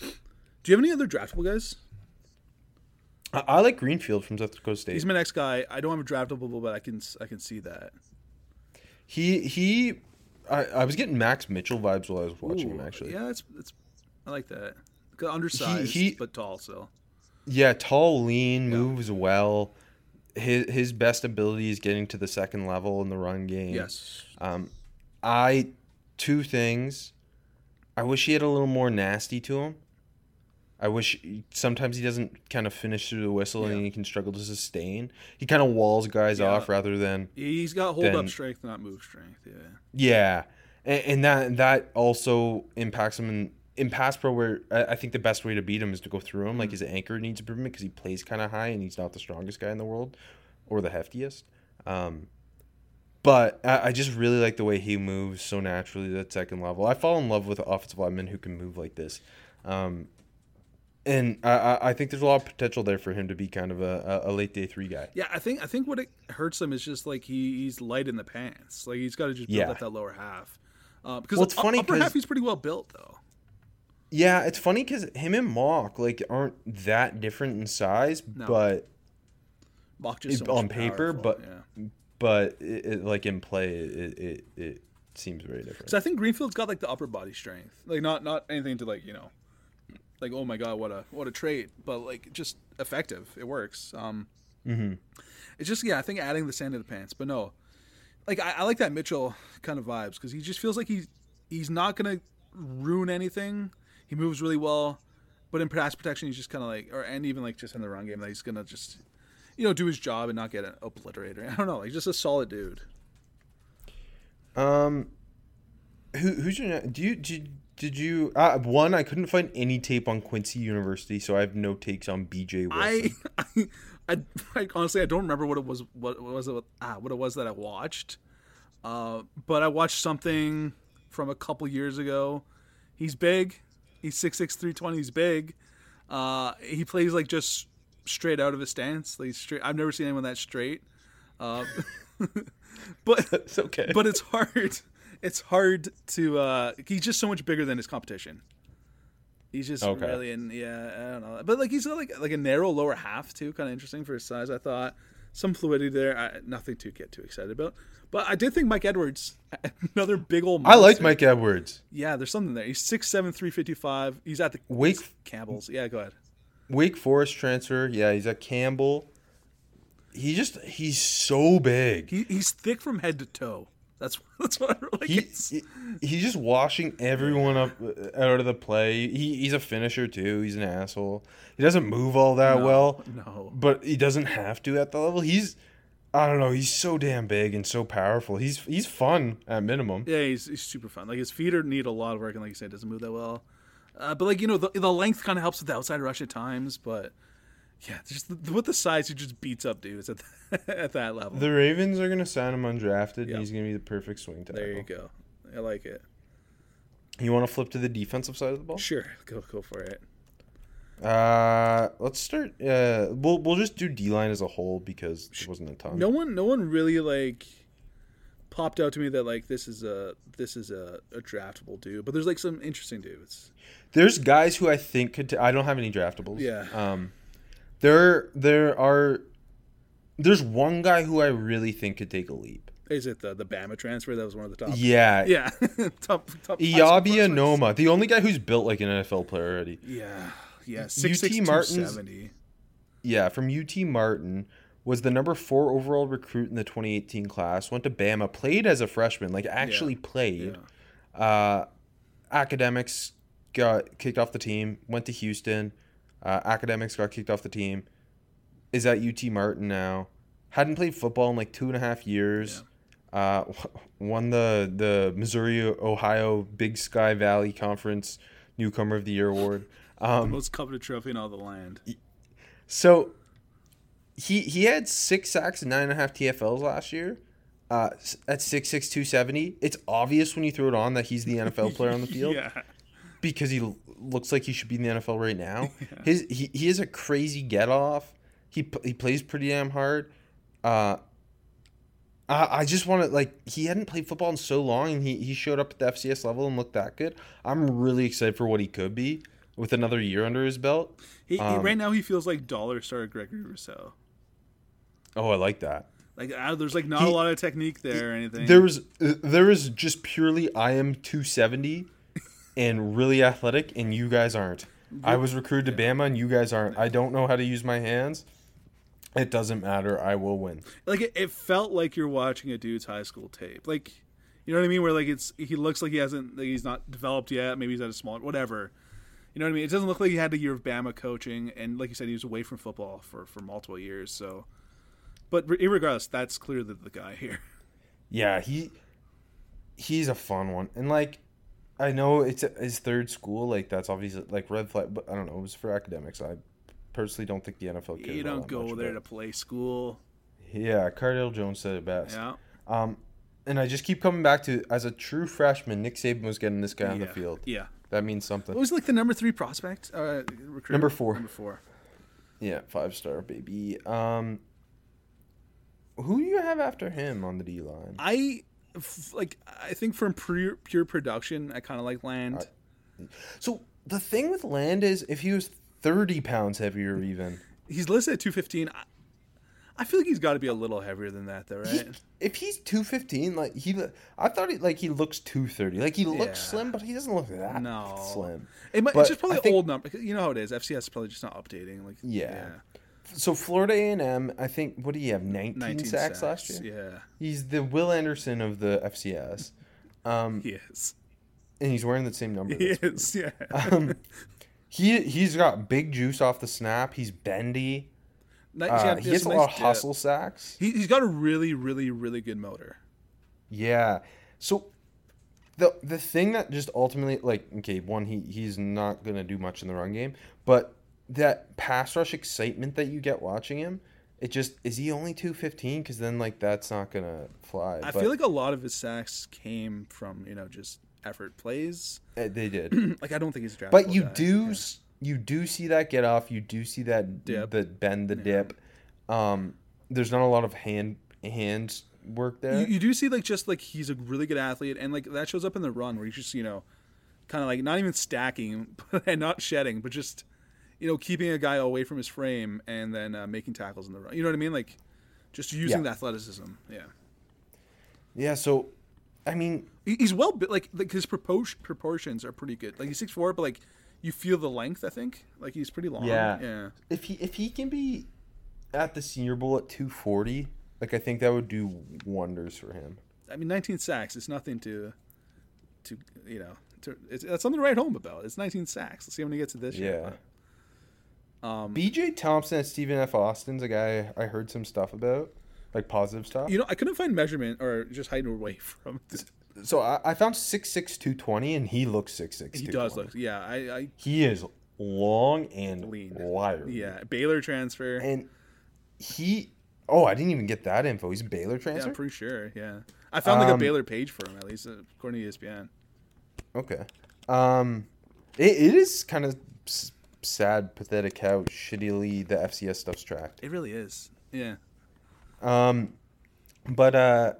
Do you have any other draftable guys? I, I like Greenfield from South Dakota State. He's my next guy. I don't have a draftable, but I can I can see that. he he, I, I was getting Max Mitchell vibes while I was watching him actually. Yeah, it's it's. I like that. Undersized, he- but tall still. Yeah, tall, lean, moves well. His his best ability is getting to the second level in the run game. Yes. Um, I two things. I wish he had a little more nasty to him. I wish sometimes he doesn't kind of finish through the whistle and he can struggle to sustain. He kind of walls guys Yeah. off rather than He's got hold up strength, not move strength. Yeah. yeah, and, and that that also impacts him in in pass pro. Where I, I think the best way to beat him is to go through him. Mm. Like his anchor needs improvement because he plays kind of high and he's not the strongest guy in the world or the heftiest. Um, but I, I just really like the way he moves so naturally to that second level. I fall in love with offensive linemen who can move like this. Um, and I, I- think there's a lot of potential there for him to be kind of a, a late day three guy. Yeah, I think I think what it hurts him is just like he, he's light in the pants. Like he's got to just build Yeah. up that lower half. Uh, because Well, it's up- funny upper 'cause- half he's pretty well built though. Yeah, it's funny because him and Mauch like aren't that different in size, No. but Mauch just so on paper, powerful, but yeah. but it, it, like in play, it, it it seems very different. So I think Greenfield's got like the upper body strength. Like not not anything to like you know, like oh my god what a what a trait, but like just effective. It works. Um, Mm-hmm. It's just yeah, I think adding the sand to the pants, but no, like I, I like that Mitchell kind of vibes because he just feels like he's he's not gonna ruin anything. He moves really well, but in pass protection he's just kind of like, or and even like just in the run game that he's gonna just you know do his job and not get an obliterated. I don't know, like just a solid dude. Um, who who's your do you did did you uh, one? I couldn't find any tape on Quincy University, so I have no takes on BJ Wilson. I, I, I, I honestly I don't remember what it was what, what was it ah, what it was that I watched. Uh, but I watched something from a couple years ago. He's big. He's 6'6", 320. He's big. Uh, he plays like just straight out of his stance. Like straight. I've never seen anyone that straight. Uh, but it's okay. but it's hard. It's hard to. Uh, he's just so much bigger than his competition. He's just Okay. really in. Yeah, I don't know. But like he's got like like a narrow lower half too, kind of interesting for his size. I thought some fluidity there. I, nothing to get too excited about. But I did think Mike Edwards, another big old. I like. Mike Edwards. Yeah, there's something there. He's 6'7", 355. He's at the Wake Campbell's. Yeah, go ahead. Wake Forest transfer. Yeah, he's at Campbell. He just he's so big. He, he's thick from head to toe. That's that's what I like. He, he he's just washing everyone up uh, out of the play. He, he's a finisher too. He's an asshole. He doesn't move all that No, well, no. but he doesn't have to at the level. He's I don't know. He's so damn big and so powerful. He's he's fun at minimum. Yeah, he's, he's super fun. Like his feet are need a lot of work, and like you said, doesn't move that well. Uh, but like you know, the, the length kind of helps with the outside rush at times. But yeah, just the, with the size, he just beats up dudes at at that level. The Ravens are gonna sign him undrafted, Yeah. and he's gonna be the perfect swing tackle. there you go. I like it. You want to flip to the defensive side of the ball? Sure, go go for it. Uh, let's start. Uh, we'll we'll just do D line as a whole because there wasn't a ton. No one, no one really like popped out to me that like this is a this is a, a draftable dude. But there's like some interesting dudes. There's guys who I think could. T- I don't have any draftables. Yeah. Um, there there are. There's one guy who I really think could take a leap. Is it the the Bama transfer that was one of the top? Yeah. yeah, top top. Eyabi. Anoma, the only guy who's built like an NFL player already. Yeah, yeah. UT Six six two Martin's- seventy. Yeah, from UT Martin, was the number four overall recruit in the 2018 class. Went to Bama, played as a freshman, like actually played. Uh, academics got kicked off the team. Went to Houston. Uh, academics got kicked off the team. Is at UT Martin now. Hadn't played football in like two and a half years. Uh, won the the Missouri Ohio Big Sky Valley Conference Newcomer of the Year award. Um, Most coveted trophy in all the land. so he he had six sacks and nine and a half TFLs last year. Uh, at six six two seventy, it's obvious when you throw it on that he's the NFL player on the field Yeah. because he looks like he should be in the NFL right now. His he, he has a crazy get off. He he plays pretty damn hard. Uh, I I just want to like he hadn't played football in so long, and he he showed up at the FCS level and looked that good. I'm really excited for what he could be with another year under his belt. He, he- Um, right now he feels like dollar star Gregory Rousseau. Oh, I like that. Like uh, there's like not He- a lot of technique there or anything. There was uh, there was just purely I am 270 and really athletic, and you guys aren't. I was recruited to Bama, and you guys aren't. I don't know how to use my hands. It doesn't matter. I will win. like it, it felt like you're watching a dude's high school tape. Like you know what I mean? Where like it's he looks like he hasn't like he's not developed yet. Maybe he's at a small whatever. You know what I mean? It doesn't look like he had a year of Bama coaching, and like you said, he was away from football for for multiple years. So, but regardless, that's clearly the, the guy here. Yeah, he he's a fun one, and like I know it's his third school. Like that's obviously like red flag, but I don't know. It was for academics. I personally don't think the NFL Cares you don't go much there to play school. Yeah, Cardale Jones said it best. Yeah, Um, and I just keep coming back to as a true freshman, Nick Saban was getting this guy on the field. Yeah, That means something. it was like the number three prospect. Uh, recruit. Number four. Number four. Yeah, five star baby. Um, who do you have after him on the D line? I f- like. I think from pure pure production, I kind of like Land. So the thing with Land is, if he was thirty pounds heavier, even He's listed at 215. I, I feel like he's got to be a little heavier than that, though, he, right? if he's two fifteen, like he, I thought he like he looks two thirty. Like he looks Yeah. slim, but he doesn't look that No. slim. It might, it's just probably think- old number. You know how it is. FCS is probably just not updating. Like Yeah. So Florida A and M, I think, what do you have? Nineteen, 19 sacks, last year. Yeah, He's the Will Anderson of the FCS, um, he is. and he's wearing the same number. He is. Yeah. um, he he's got big juice off the snap. He's bendy. Nice- Uh, he has gets a some lot of dip. hustle sacks. He, he's got a really, really, really good motor. Yeah. So the the thing that just ultimately like okay, one he he's not gonna do much in the run game, but that pass rush excitement that you get watching him, it just is he only two fifteen? Because then like that's not gonna fly. I But, feel like a lot of his sacks came from you know just effort plays. uh, they did. Like I don't think he's a draft. But you do s you do see that get off. You do see that Dip. the bend the dip. Um, there's not a lot of hand hand work there. You, you do see like just like he's a really good athlete, and like that shows up in the run where he's just you know, kind of like not even stacking and not shedding, but just you know keeping a guy away from his frame and then uh, making tackles in the run. You know what I mean? Like just using Yeah. the athleticism. Yeah, yeah. So, I mean, he's well built. Like like his proportions are pretty good. Like he's six four, but like you feel the length. I think like he's pretty long. Yeah. yeah. if he if he can be at the Senior Bowl at 240, like I think that would do wonders for him. I mean, 19 sacks. It's nothing to, to you know, to, it's, it's something to write home about. It's 19 sacks. Let's see how many he gets to this Yeah. year. Um, BJ Thompson at Stephen F. Austin's a guy I heard some stuff about, like positive stuff. you know, I couldn't find measurement or just height away from. so I, I found six six two twenty, and he looks 6'6", He does look. Yeah, I, I He is long and Lean. wiry. yeah Baylor transfer. And he, oh, I didn't even get that info. He's a Baylor yeah, transfer. I'm pretty sure. Yeah, I found like a Um, Baylor page for him at least according to ESPN. okay. Um, it, it is kind of sad, pathetic how shittily the FCS stuff's tracked. It really is. Yeah. Um, but uh,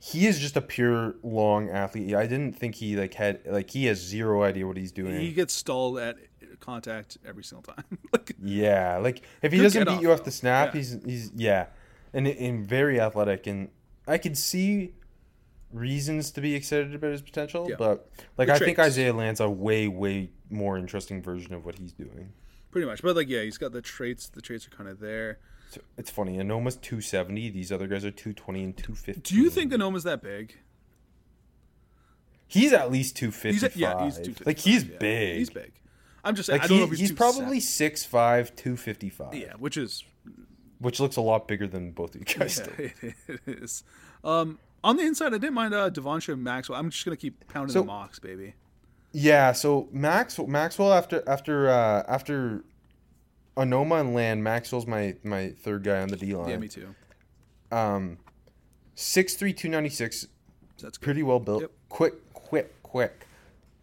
he is just a pure long athlete. I didn't think he like had like he has zero idea what he's doing. He gets stalled at contact every single time. like yeah, like if he doesn't beat off, you off the snap, Yeah. he's he's yeah, and and very athletic, and I could see reasons to be excited about his potential, Yeah. but like The I think. Isaiah Land's a way way more interesting version of what he's doing. pretty much, but like yeah, he's got the traits. The traits are kind of there. So it's funny. Anoma's two seventy. These other guys are two twenty and two fifty. Do you think Anoma's that big? he's at least two He's fifty yeah, he's 255, like he's yeah. big. He's big. I'm just saying. Like I don't he, know if he's, he's probably set. 6'5", 255, yeah, which is which looks a lot bigger than both of you guys yeah, did. it is. Um, On the inside, I didn't mind uh, Devonshire Maxwell. I'm just gonna keep pounding So- the mocks, baby. Yeah, so Max Maxwell after after uh, after Anoma and Land, Maxwell's my my third guy on the D line. Yeah, me too. Um, six three two ninety six, That's good. pretty well built. Yep. Quick, quick, quick.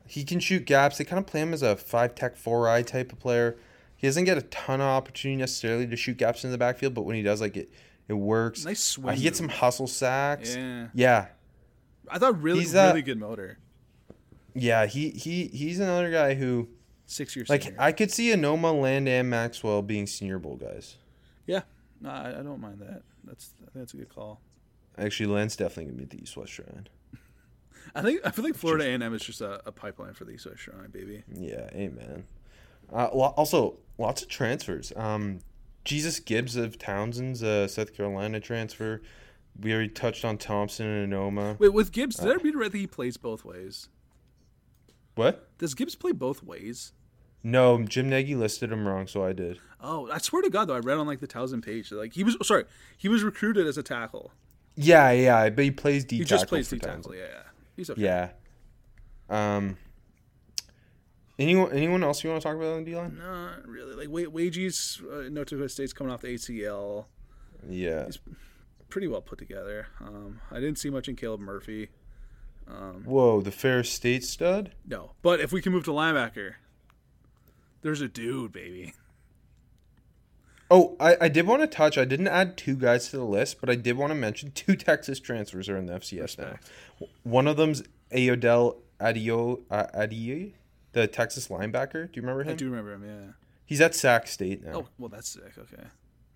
He can shoot gaps. They kind of play him as a five tech four eye type of player. He doesn't get a ton of opportunity necessarily to shoot gaps in the backfield, but when he does, like it, it works. Nice Uh, swing. he gets some hustle sacks. Yeah. yeah, I thought really, He's, uh, really good motor. yeah. He he he's another guy who Six years. like senior. I could see Anoma, Land, and Maxwell being Senior Bowl guys. yeah, no, I, I don't mind that. That's I think that's a good call. Actually, Land's definitely gonna be at the East West Shrine. I think I feel like Florida A&M is just a, a pipeline for the East West Shrine, baby. Yeah, amen. Uh, lo- also, lots of transfers. Um, Jesus Gibbs of Towson's uh, South Carolina transfer. We already touched on Thompson and Anoma. Wait, with Gibbs, Uh. did I read right that he plays both ways? What? Does Gibbs play both ways? No, Jim Nagy listed him wrong, so I did. Oh, I swear to God, though, I read on like the Townsend page, like he was sorry, he was recruited as a tackle. Yeah, yeah, but he plays D He tackle just plays D tackle. Yeah, yeah, he's okay. Yeah. Um. Anyone? Anyone else you want to talk about on the D line? Not really. Like Wa- Wages, uh, North Dakota State's coming off the ACL, Yeah. He's pretty well put together. Um, I didn't see much in Caleb Murphy. Whoa, the Ferris State stud. No, but if we can move to linebacker, there's a dude, baby. Oh, I, I did want to touch. I didn't add two guys to the list, but I did want to mention two Texas transfers are in the FCS now. One of them's Ayodele Adeoye uh, Adie, the Texas linebacker. Do you remember him? I do remember him. Yeah. He's at Sac State now. Oh, well, that's sick. Okay,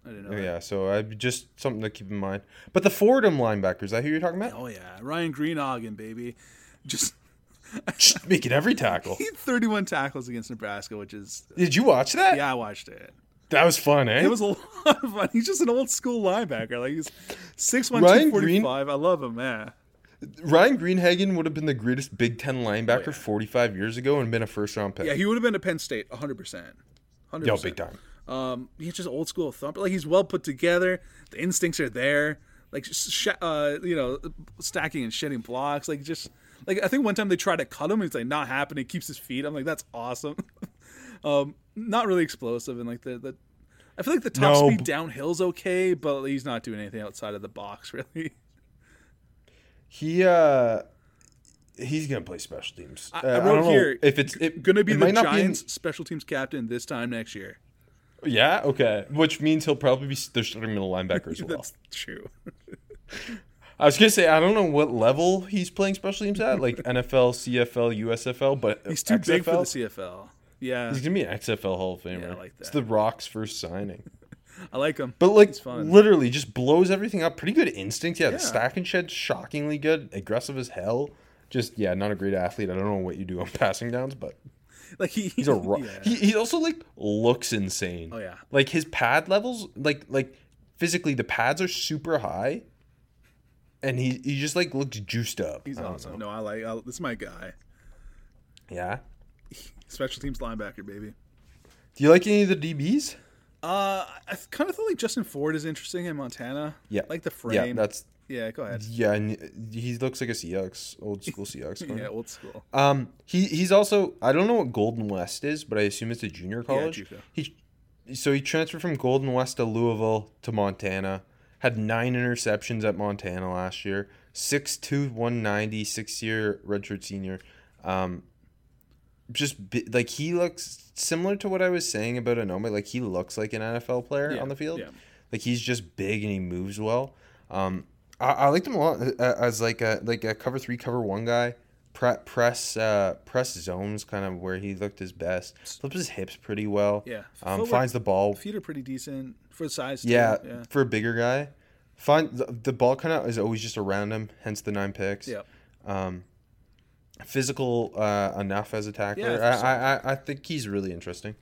I didn't know. Oh, yeah, so I just something to keep in mind. But the Fordham linebackers, I hear you're talking about, Oh yeah, Ryan Greenhagen, baby. Just making every tackle. he had 31 tackles against Nebraska, which is Did you watch that? yeah, I watched it. that was fun, eh? It was a lot of fun. He's just an old school linebacker. Like he's 6'1", Ryan 245. I love him, man. Ryan Greenhagen would have been the greatest Big Ten linebacker 45 years ago and been a first round pick. Oh, Yeah, he would have been at Penn State 100%. 100%. Yo, big time. Um, he's just old school thumper. Like he's well put together. The instincts are there. Like sh- uh, you know, stacking and shedding blocks. Like just like I think one time they tried to cut him. It's like not happening. He keeps his feet. I'm like that's awesome. um, not really explosive and like the the. I feel like the top No, speed downhill's okay, but he's not doing anything outside of the box really. He uh he's gonna play special teams. I, Uh, I don't wrote know here if it's it, gonna be it the might not Giants special teams captain this time next year. yeah, okay. Which means he'll probably be their starting middle linebacker as well. That's true. I was gonna say I don't know what level he's playing special teams at, like NFL, CFL, USFL, but He's too big for the CFL. Yeah, He's gonna be an XFL Hall of Famer. Yeah, I like that. It's the Rock's first signing. I like him. But like literally just blows everything up. Pretty good instinct. Yeah, the Yeah. stack and shed shockingly good. Aggressive as hell. Just yeah, not a great athlete. I don't know what you do on passing downs, but Like he, he's a rock. yeah. He, he also like looks insane. Oh, yeah. Like his pad levels, like like physically, the pads are super high, and he he just like looks juiced up. He's awesome. know. No, I like. I, this is my guy. Yeah. Special teams linebacker, baby. Do you like any of the DBs? Uh, I kind of thought like Justin Ford is interesting in Montana. Yeah. like the frame. Yeah, that's yeah. Go ahead. yeah. And he looks like a Seahawks, old school Seahawks. Yeah, old school. Um, he he's also I don't know what Golden West is, but I assume it's a junior college. JUCO. He so he transferred from Golden West to Louisville to Montana. Had nine interceptions at Montana last year. 6'2", 190, six year redshirt senior. Um, just like he looks similar to what I was saying about Anoma. Like he looks like an NFL player Yeah, on the field. yeah. Like he's just big and he moves well. Um, I, I liked him a lot uh, as like a like a cover three, cover one guy. Pre- press uh, press zones kind of where he looked his best. Flips his hips pretty well. Yeah. Um, Footwork- finds the ball. Feet are pretty decent for size. Yeah, yeah. for a bigger guy. Find the, the ball kind of is always just around him. Hence the nine picks. Yeah. Um, physical uh, enough as a tackler. Yeah, I, I I- I think he's really interesting.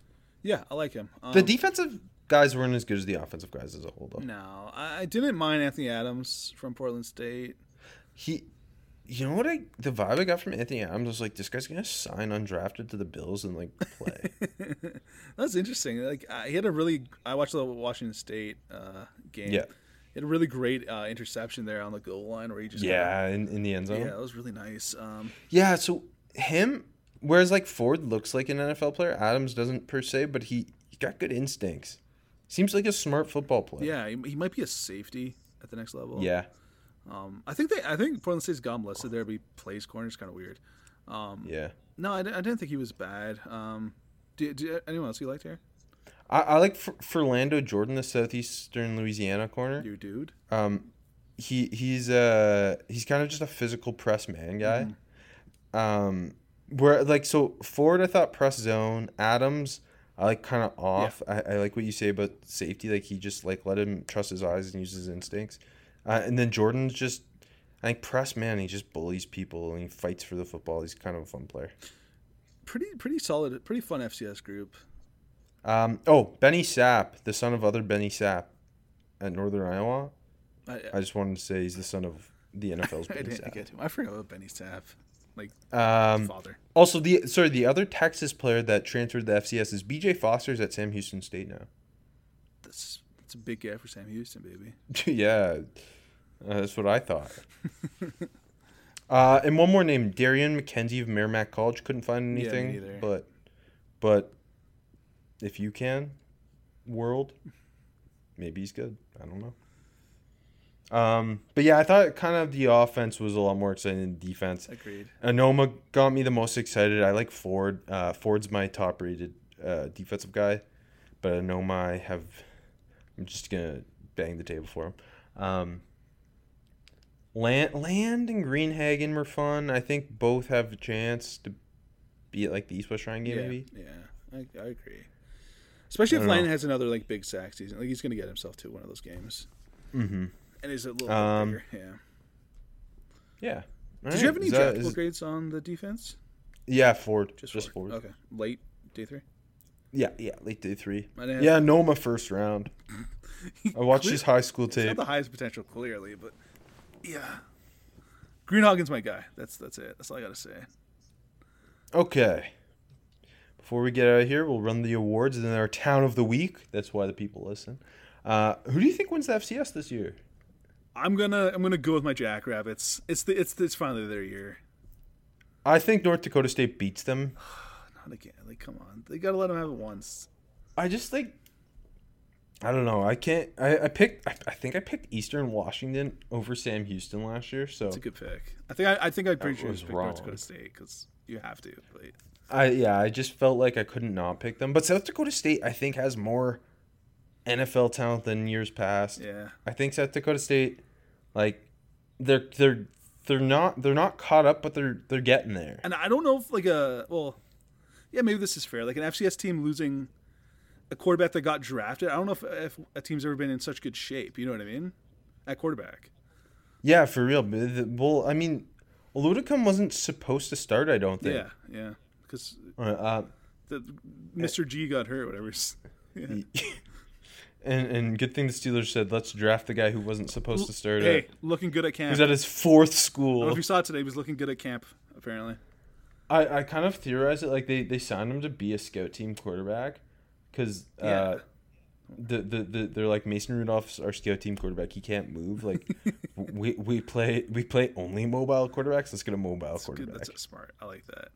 Yeah, I like him. Um, The defensive guys weren't as good as the offensive guys as a whole, though. No, I, I didn't mind Anthony Adams from Portland State. He, you know what I the vibe I got from Anthony Adams was like this guy's gonna sign undrafted to the Bills and like play. That's interesting. Like uh, he had a really. I watched the Washington State uh, game. Yeah. He had a really great uh, interception there on the goal line where he just Yeah, in, in the end zone. yeah, that was really nice. Um, Yeah, so him, whereas like Ford looks like an NFL player, Adams doesn't per se, but he, he got good instincts. Seems like a smart football player. yeah, he, he might be a safety at the next level. Yeah. Um, I think they I think Portland State's got him listed there, but he plays corner. It's kind of weird. Um, Yeah. no, I, I didn't think he was bad. Um, do, do anyone else you liked here? I, I like F- Fernando Jordan, the southeastern Louisiana corner. Your dude. Um, he he's uh he's kind of just a physical press man guy. Um, where like so Ford, I thought press zone. Adams, I like kind of off. I, I like what you say about safety. Like he just like let him trust his eyes and use his instincts. Uh, and then Jordan's just. I think press man, he just bullies people and he fights for the football. He's kind of a fun player. Pretty pretty solid, pretty fun FCS group. Um, oh, Benny Sapp, the son of other Benny Sapp at Northern Iowa. I, I just wanted to say he's the son of the NFL's I Benny didn't Sapp. get him. I forgot about Benny Sapp, like Um, father. also, the sorry, the other Texas player that transferred to the FCS is BJ Foster's at Sam Houston State now. That's that's a big gap for Sam Houston, baby. yeah, uh, that's what I thought. uh, and one more name, Darian McKenzie of Merrimack College. Couldn't find Yeah, anything, neither. but but if you can, world, maybe he's good. I don't know. Um, but yeah, I thought kind of the offense was a lot more exciting than defense. Agreed. Anoma got me the most excited. I like Ford. Uh, Ford's my top rated uh, defensive guy, but Anoma I have. I'm just gonna bang the table for him. Um, Land, Land and Greenhagen were fun. I think both have a chance to be at like the East West Shrine game, yeah, maybe. yeah, I, I agree. Especially if Land know. has another like big sack season, like he's gonna get himself to one of those games, Mm-hmm. and he's a little Um, bigger. Yeah. Yeah. Did you have any Is draftable is- grades on the defense? Yeah, Ford. Just, Just, Ford. Ford. Okay, late day three. Yeah, yeah, late day three. I didn't have- Yeah, Noma first round. I watched his high school tape. the highest potential, clearly, but yeah. Greenhagen's my guy. That's that's it. That's all I gotta say. Okay. Before we get out of here, we'll run the awards and then our town of the week. That's why the people listen. Uh, who do you think wins the FCS this year? I'm gonna I'm gonna go with my Jackrabbits. It's the it's it's finally their year. I think North Dakota State beats them. Not again. Like, come on. They gotta let them have it once. I just think I don't know. I can't. I, I picked. I, I think I picked Eastern Washington over Sam Houston last year. So It's a good pick. I think I, I think I'm pretty sure was pick North. Dakota State because you have to. But I yeah. I just felt like I couldn't not pick them. But South Dakota State, I think, has more NFL talent than years past. yeah, I think South Dakota State, like, they're they're they're not they're not caught up, but they're they're getting there. and I don't know if like a well, yeah, maybe this is fair. Like an FCS team losing a quarterback that got drafted. I don't know if, if a team's ever been in such good shape. You know what I mean? At quarterback. Yeah, for real. But Well, I mean, Oladokun wasn't supposed to start. I don't think. Yeah, yeah. Because Uh, uh, Mr. G got hurt. Whatever. Yeah. and and good thing the Steelers said let's draft the guy who wasn't supposed to start. Hey, At, looking good at camp. He's at his fourth I don't know school. if you saw it today. He was looking good at camp. Apparently. I, I kind of theorized it like they, they signed him to be a scout team quarterback because Yeah. uh, the, the, the they're like Mason Rudolph's our scout team quarterback. He can't move. Like we we play we play only mobile quarterbacks. Let's get a mobile That's good. quarterback. That's smart. I like that.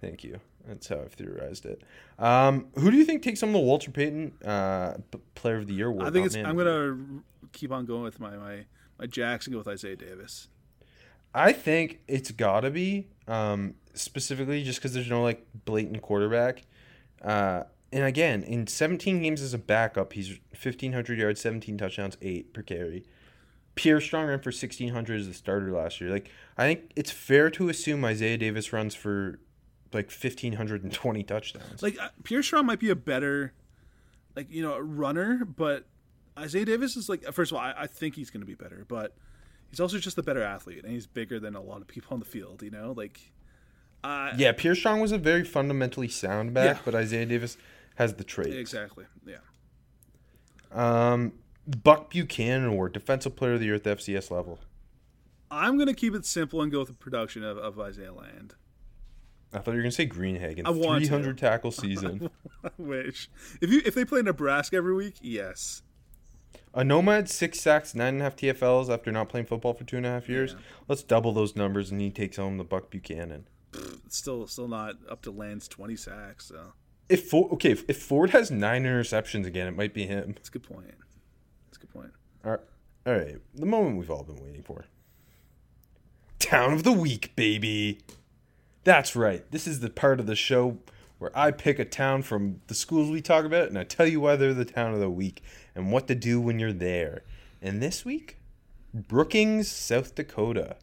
Thank you. That's how I've theorized it. Um, who do you think takes some of the Walter Payton uh, Player of the Year award? I think it's. I'm of the Year. gonna keep on going with my my my Jacks and go with Isaiah Davis. I think it's gotta be um, specifically just because there's no like blatant quarterback. Uh, and again, in 17 games as a backup, he's 1,500 yards, 17 touchdowns, eight per carry. Pierre Strong ran for 1,600 as a starter last year. Like I think it's fair to assume Isaiah Davis runs for like 1,520 touchdowns. Like uh, Pierre Strong might be a better, like you know, runner, but Isaiah Davis is like. First of all, I, I think he's going to be better, but he's also just a better athlete, and he's bigger than a lot of people on the field. You know, like. Uh, yeah, Pierre Strong was a very fundamentally sound back, Yeah. but Isaiah Davis has the traits. Exactly. Yeah. Um, Buck Buchanan Award, Defensive Player of the Year at the FCS level. I'm going to keep it simple and go with the production of, of Isaiah Land. I thought you were gonna say Greenhagen. I want 300 tackle season. I wish if you if they play Nebraska every week, yes. A Nomad six sacks, nine and a half TFLs after not playing football for two and a half years. Yeah. Let's double those numbers, and he takes home the Buck Buchanan. Still still not up to Lance twenty sacks. So If Ford, okay, if, if Ford has nine interceptions again, it might be him. that's a good point. That's a good point. All right, all right, the moment we've all been waiting for. Town of the week, baby. That's right. This is the part of the show where I pick a town from the schools we talk about, and I tell you why they're the town of the week and what to do when you're there. And this week, Brookings, South Dakota,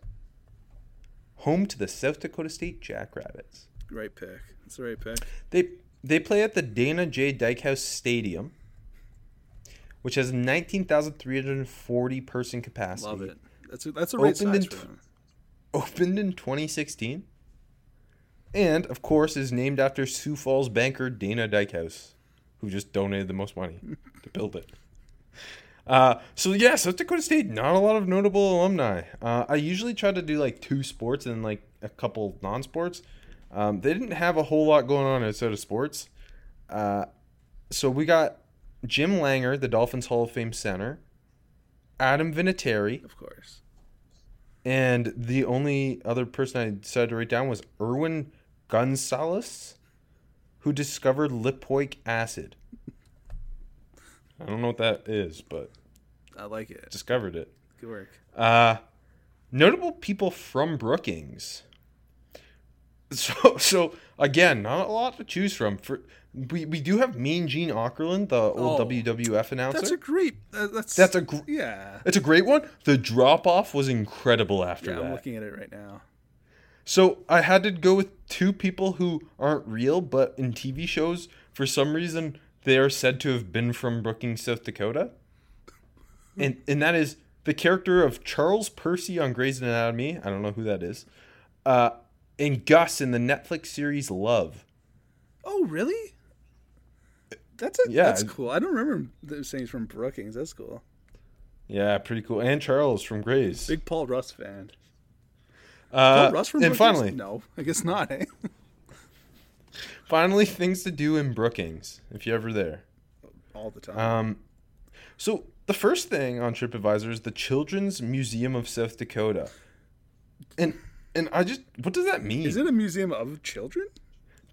home to the South Dakota State Jackrabbits. Right pick. That's the right pick. They they play at the Dana J. Dykehouse Stadium, which has 19,340 person capacity. Love it. That's a, that's a right Opened in size for them. Opened in 2016. And, of course, is named after Sioux Falls banker Dana Dykehouse, who just donated the most money to build it. Uh, so, yeah, South Dakota State, not a lot of notable alumni. Uh, I usually try to do like two sports and like a couple non sports. Um, they didn't have a whole lot going on outside of sports. Uh, so we got Jim Langer, the Dolphins Hall of Fame center, Adam Vinatieri, Of course. and the only other person I decided to write down was Irwin Gunsalus, who discovered lipoic acid. I don't know what that is, but I like it. discovered it. Good work. Uh, notable people from Brookings. So, so again, not a lot to choose from. For we, we do have Mean Gene Okerlund, the old Oh, WWF announcer. That's a great. Uh, that's That's a gr- yeah. it's a great one. The drop off was incredible after Yeah, that. I'm looking at it right now. So I had to go with two people who aren't real, but in TV shows, for some reason, they are said to have been from Brookings, South Dakota. And and that is the character of Charles Percy on Grey's Anatomy. I don't know who that is. Uh, and Gus in the Netflix series Love. Oh, really? That's a, Yeah. That's cool. I don't remember those saying from Brookings. That's cool. Yeah, pretty cool. And Charles from Grey's. Big Paul Rust fan. Uh, Rust from and Brookings? finally, no, I guess not. Eh? finally, things to do in Brookings if you're ever there. All the time. Um, so the first thing on TripAdvisor is the Children's Museum of South Dakota, and and I just what does that mean? Is it a museum of children?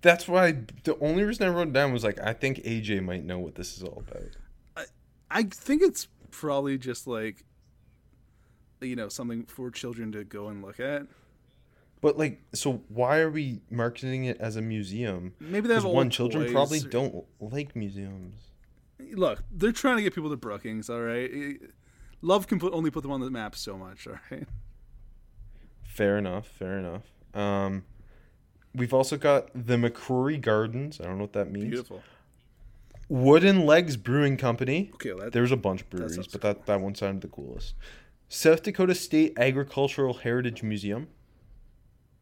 That's why the only reason I wrote it down was like I think AJ might know what this is all about. I think it's probably just like, you know, something for children to go and look at. But like, so why are we marketing it as a museum? Maybe that's one, children probably don't like museums. Look, they're trying to get people to Brookings. All right, love can put only put them on the map so much. All right. Fair enough. Fair enough. Um, we've also got the McCrory Gardens. I don't know what that means. Beautiful. Wooden Legs Brewing Company. Okay, well, that, There's a bunch of breweries, sounds but that, that one sounded the coolest. South Dakota State Agricultural Heritage Museum.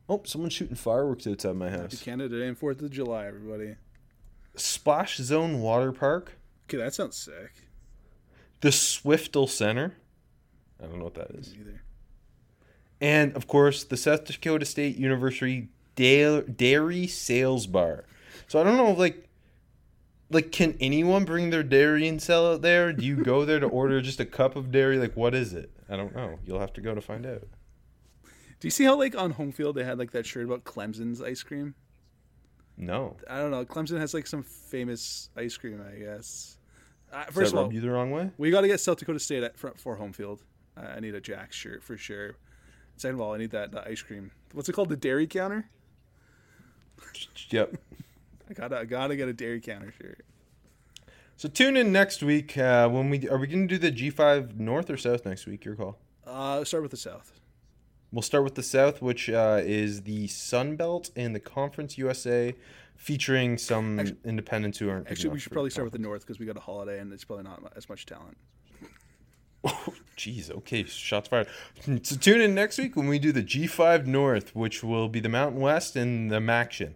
Oh, someone's shooting fireworks outside my Happy house. Canada Day and Fourth of July, everybody. Splash Zone Water Park. Okay, that sounds sick. The Swiftel Center. I don't know what that is. Either. And, of course, the South Dakota State University Dairy Sales Bar. So I don't know, like, like can anyone bring their dairy and sell it there? Do you go there to order just a cup of dairy? Like, what is it? I don't know. You'll have to go to find out. Do you see how like on home field they had like that shirt about Clemson's ice cream? No. I don't know. Clemson has like some famous ice cream, I guess. Uh, first of all, you the wrong way? we got to get South Dakota State at for, for home field. Uh, I need a Jack shirt for sure. Second of all, I need that, that ice cream. What's it called? The dairy counter. Yep. I gotta I gotta get a dairy counter shirt. So tune in next week uh, when we are we going to do the G5 North or South next week? Your call. Uh, start with the South. We'll start with the South, which uh, is the Sun Belt and the Conference USA, featuring some Actu- independents who aren't. Actually, we should probably start with the. North because we got a holiday and it's probably not as much talent. Jeez, okay, shots fired. So tune in next week when we do the G5 North, which will be the Mountain West and the MACtion.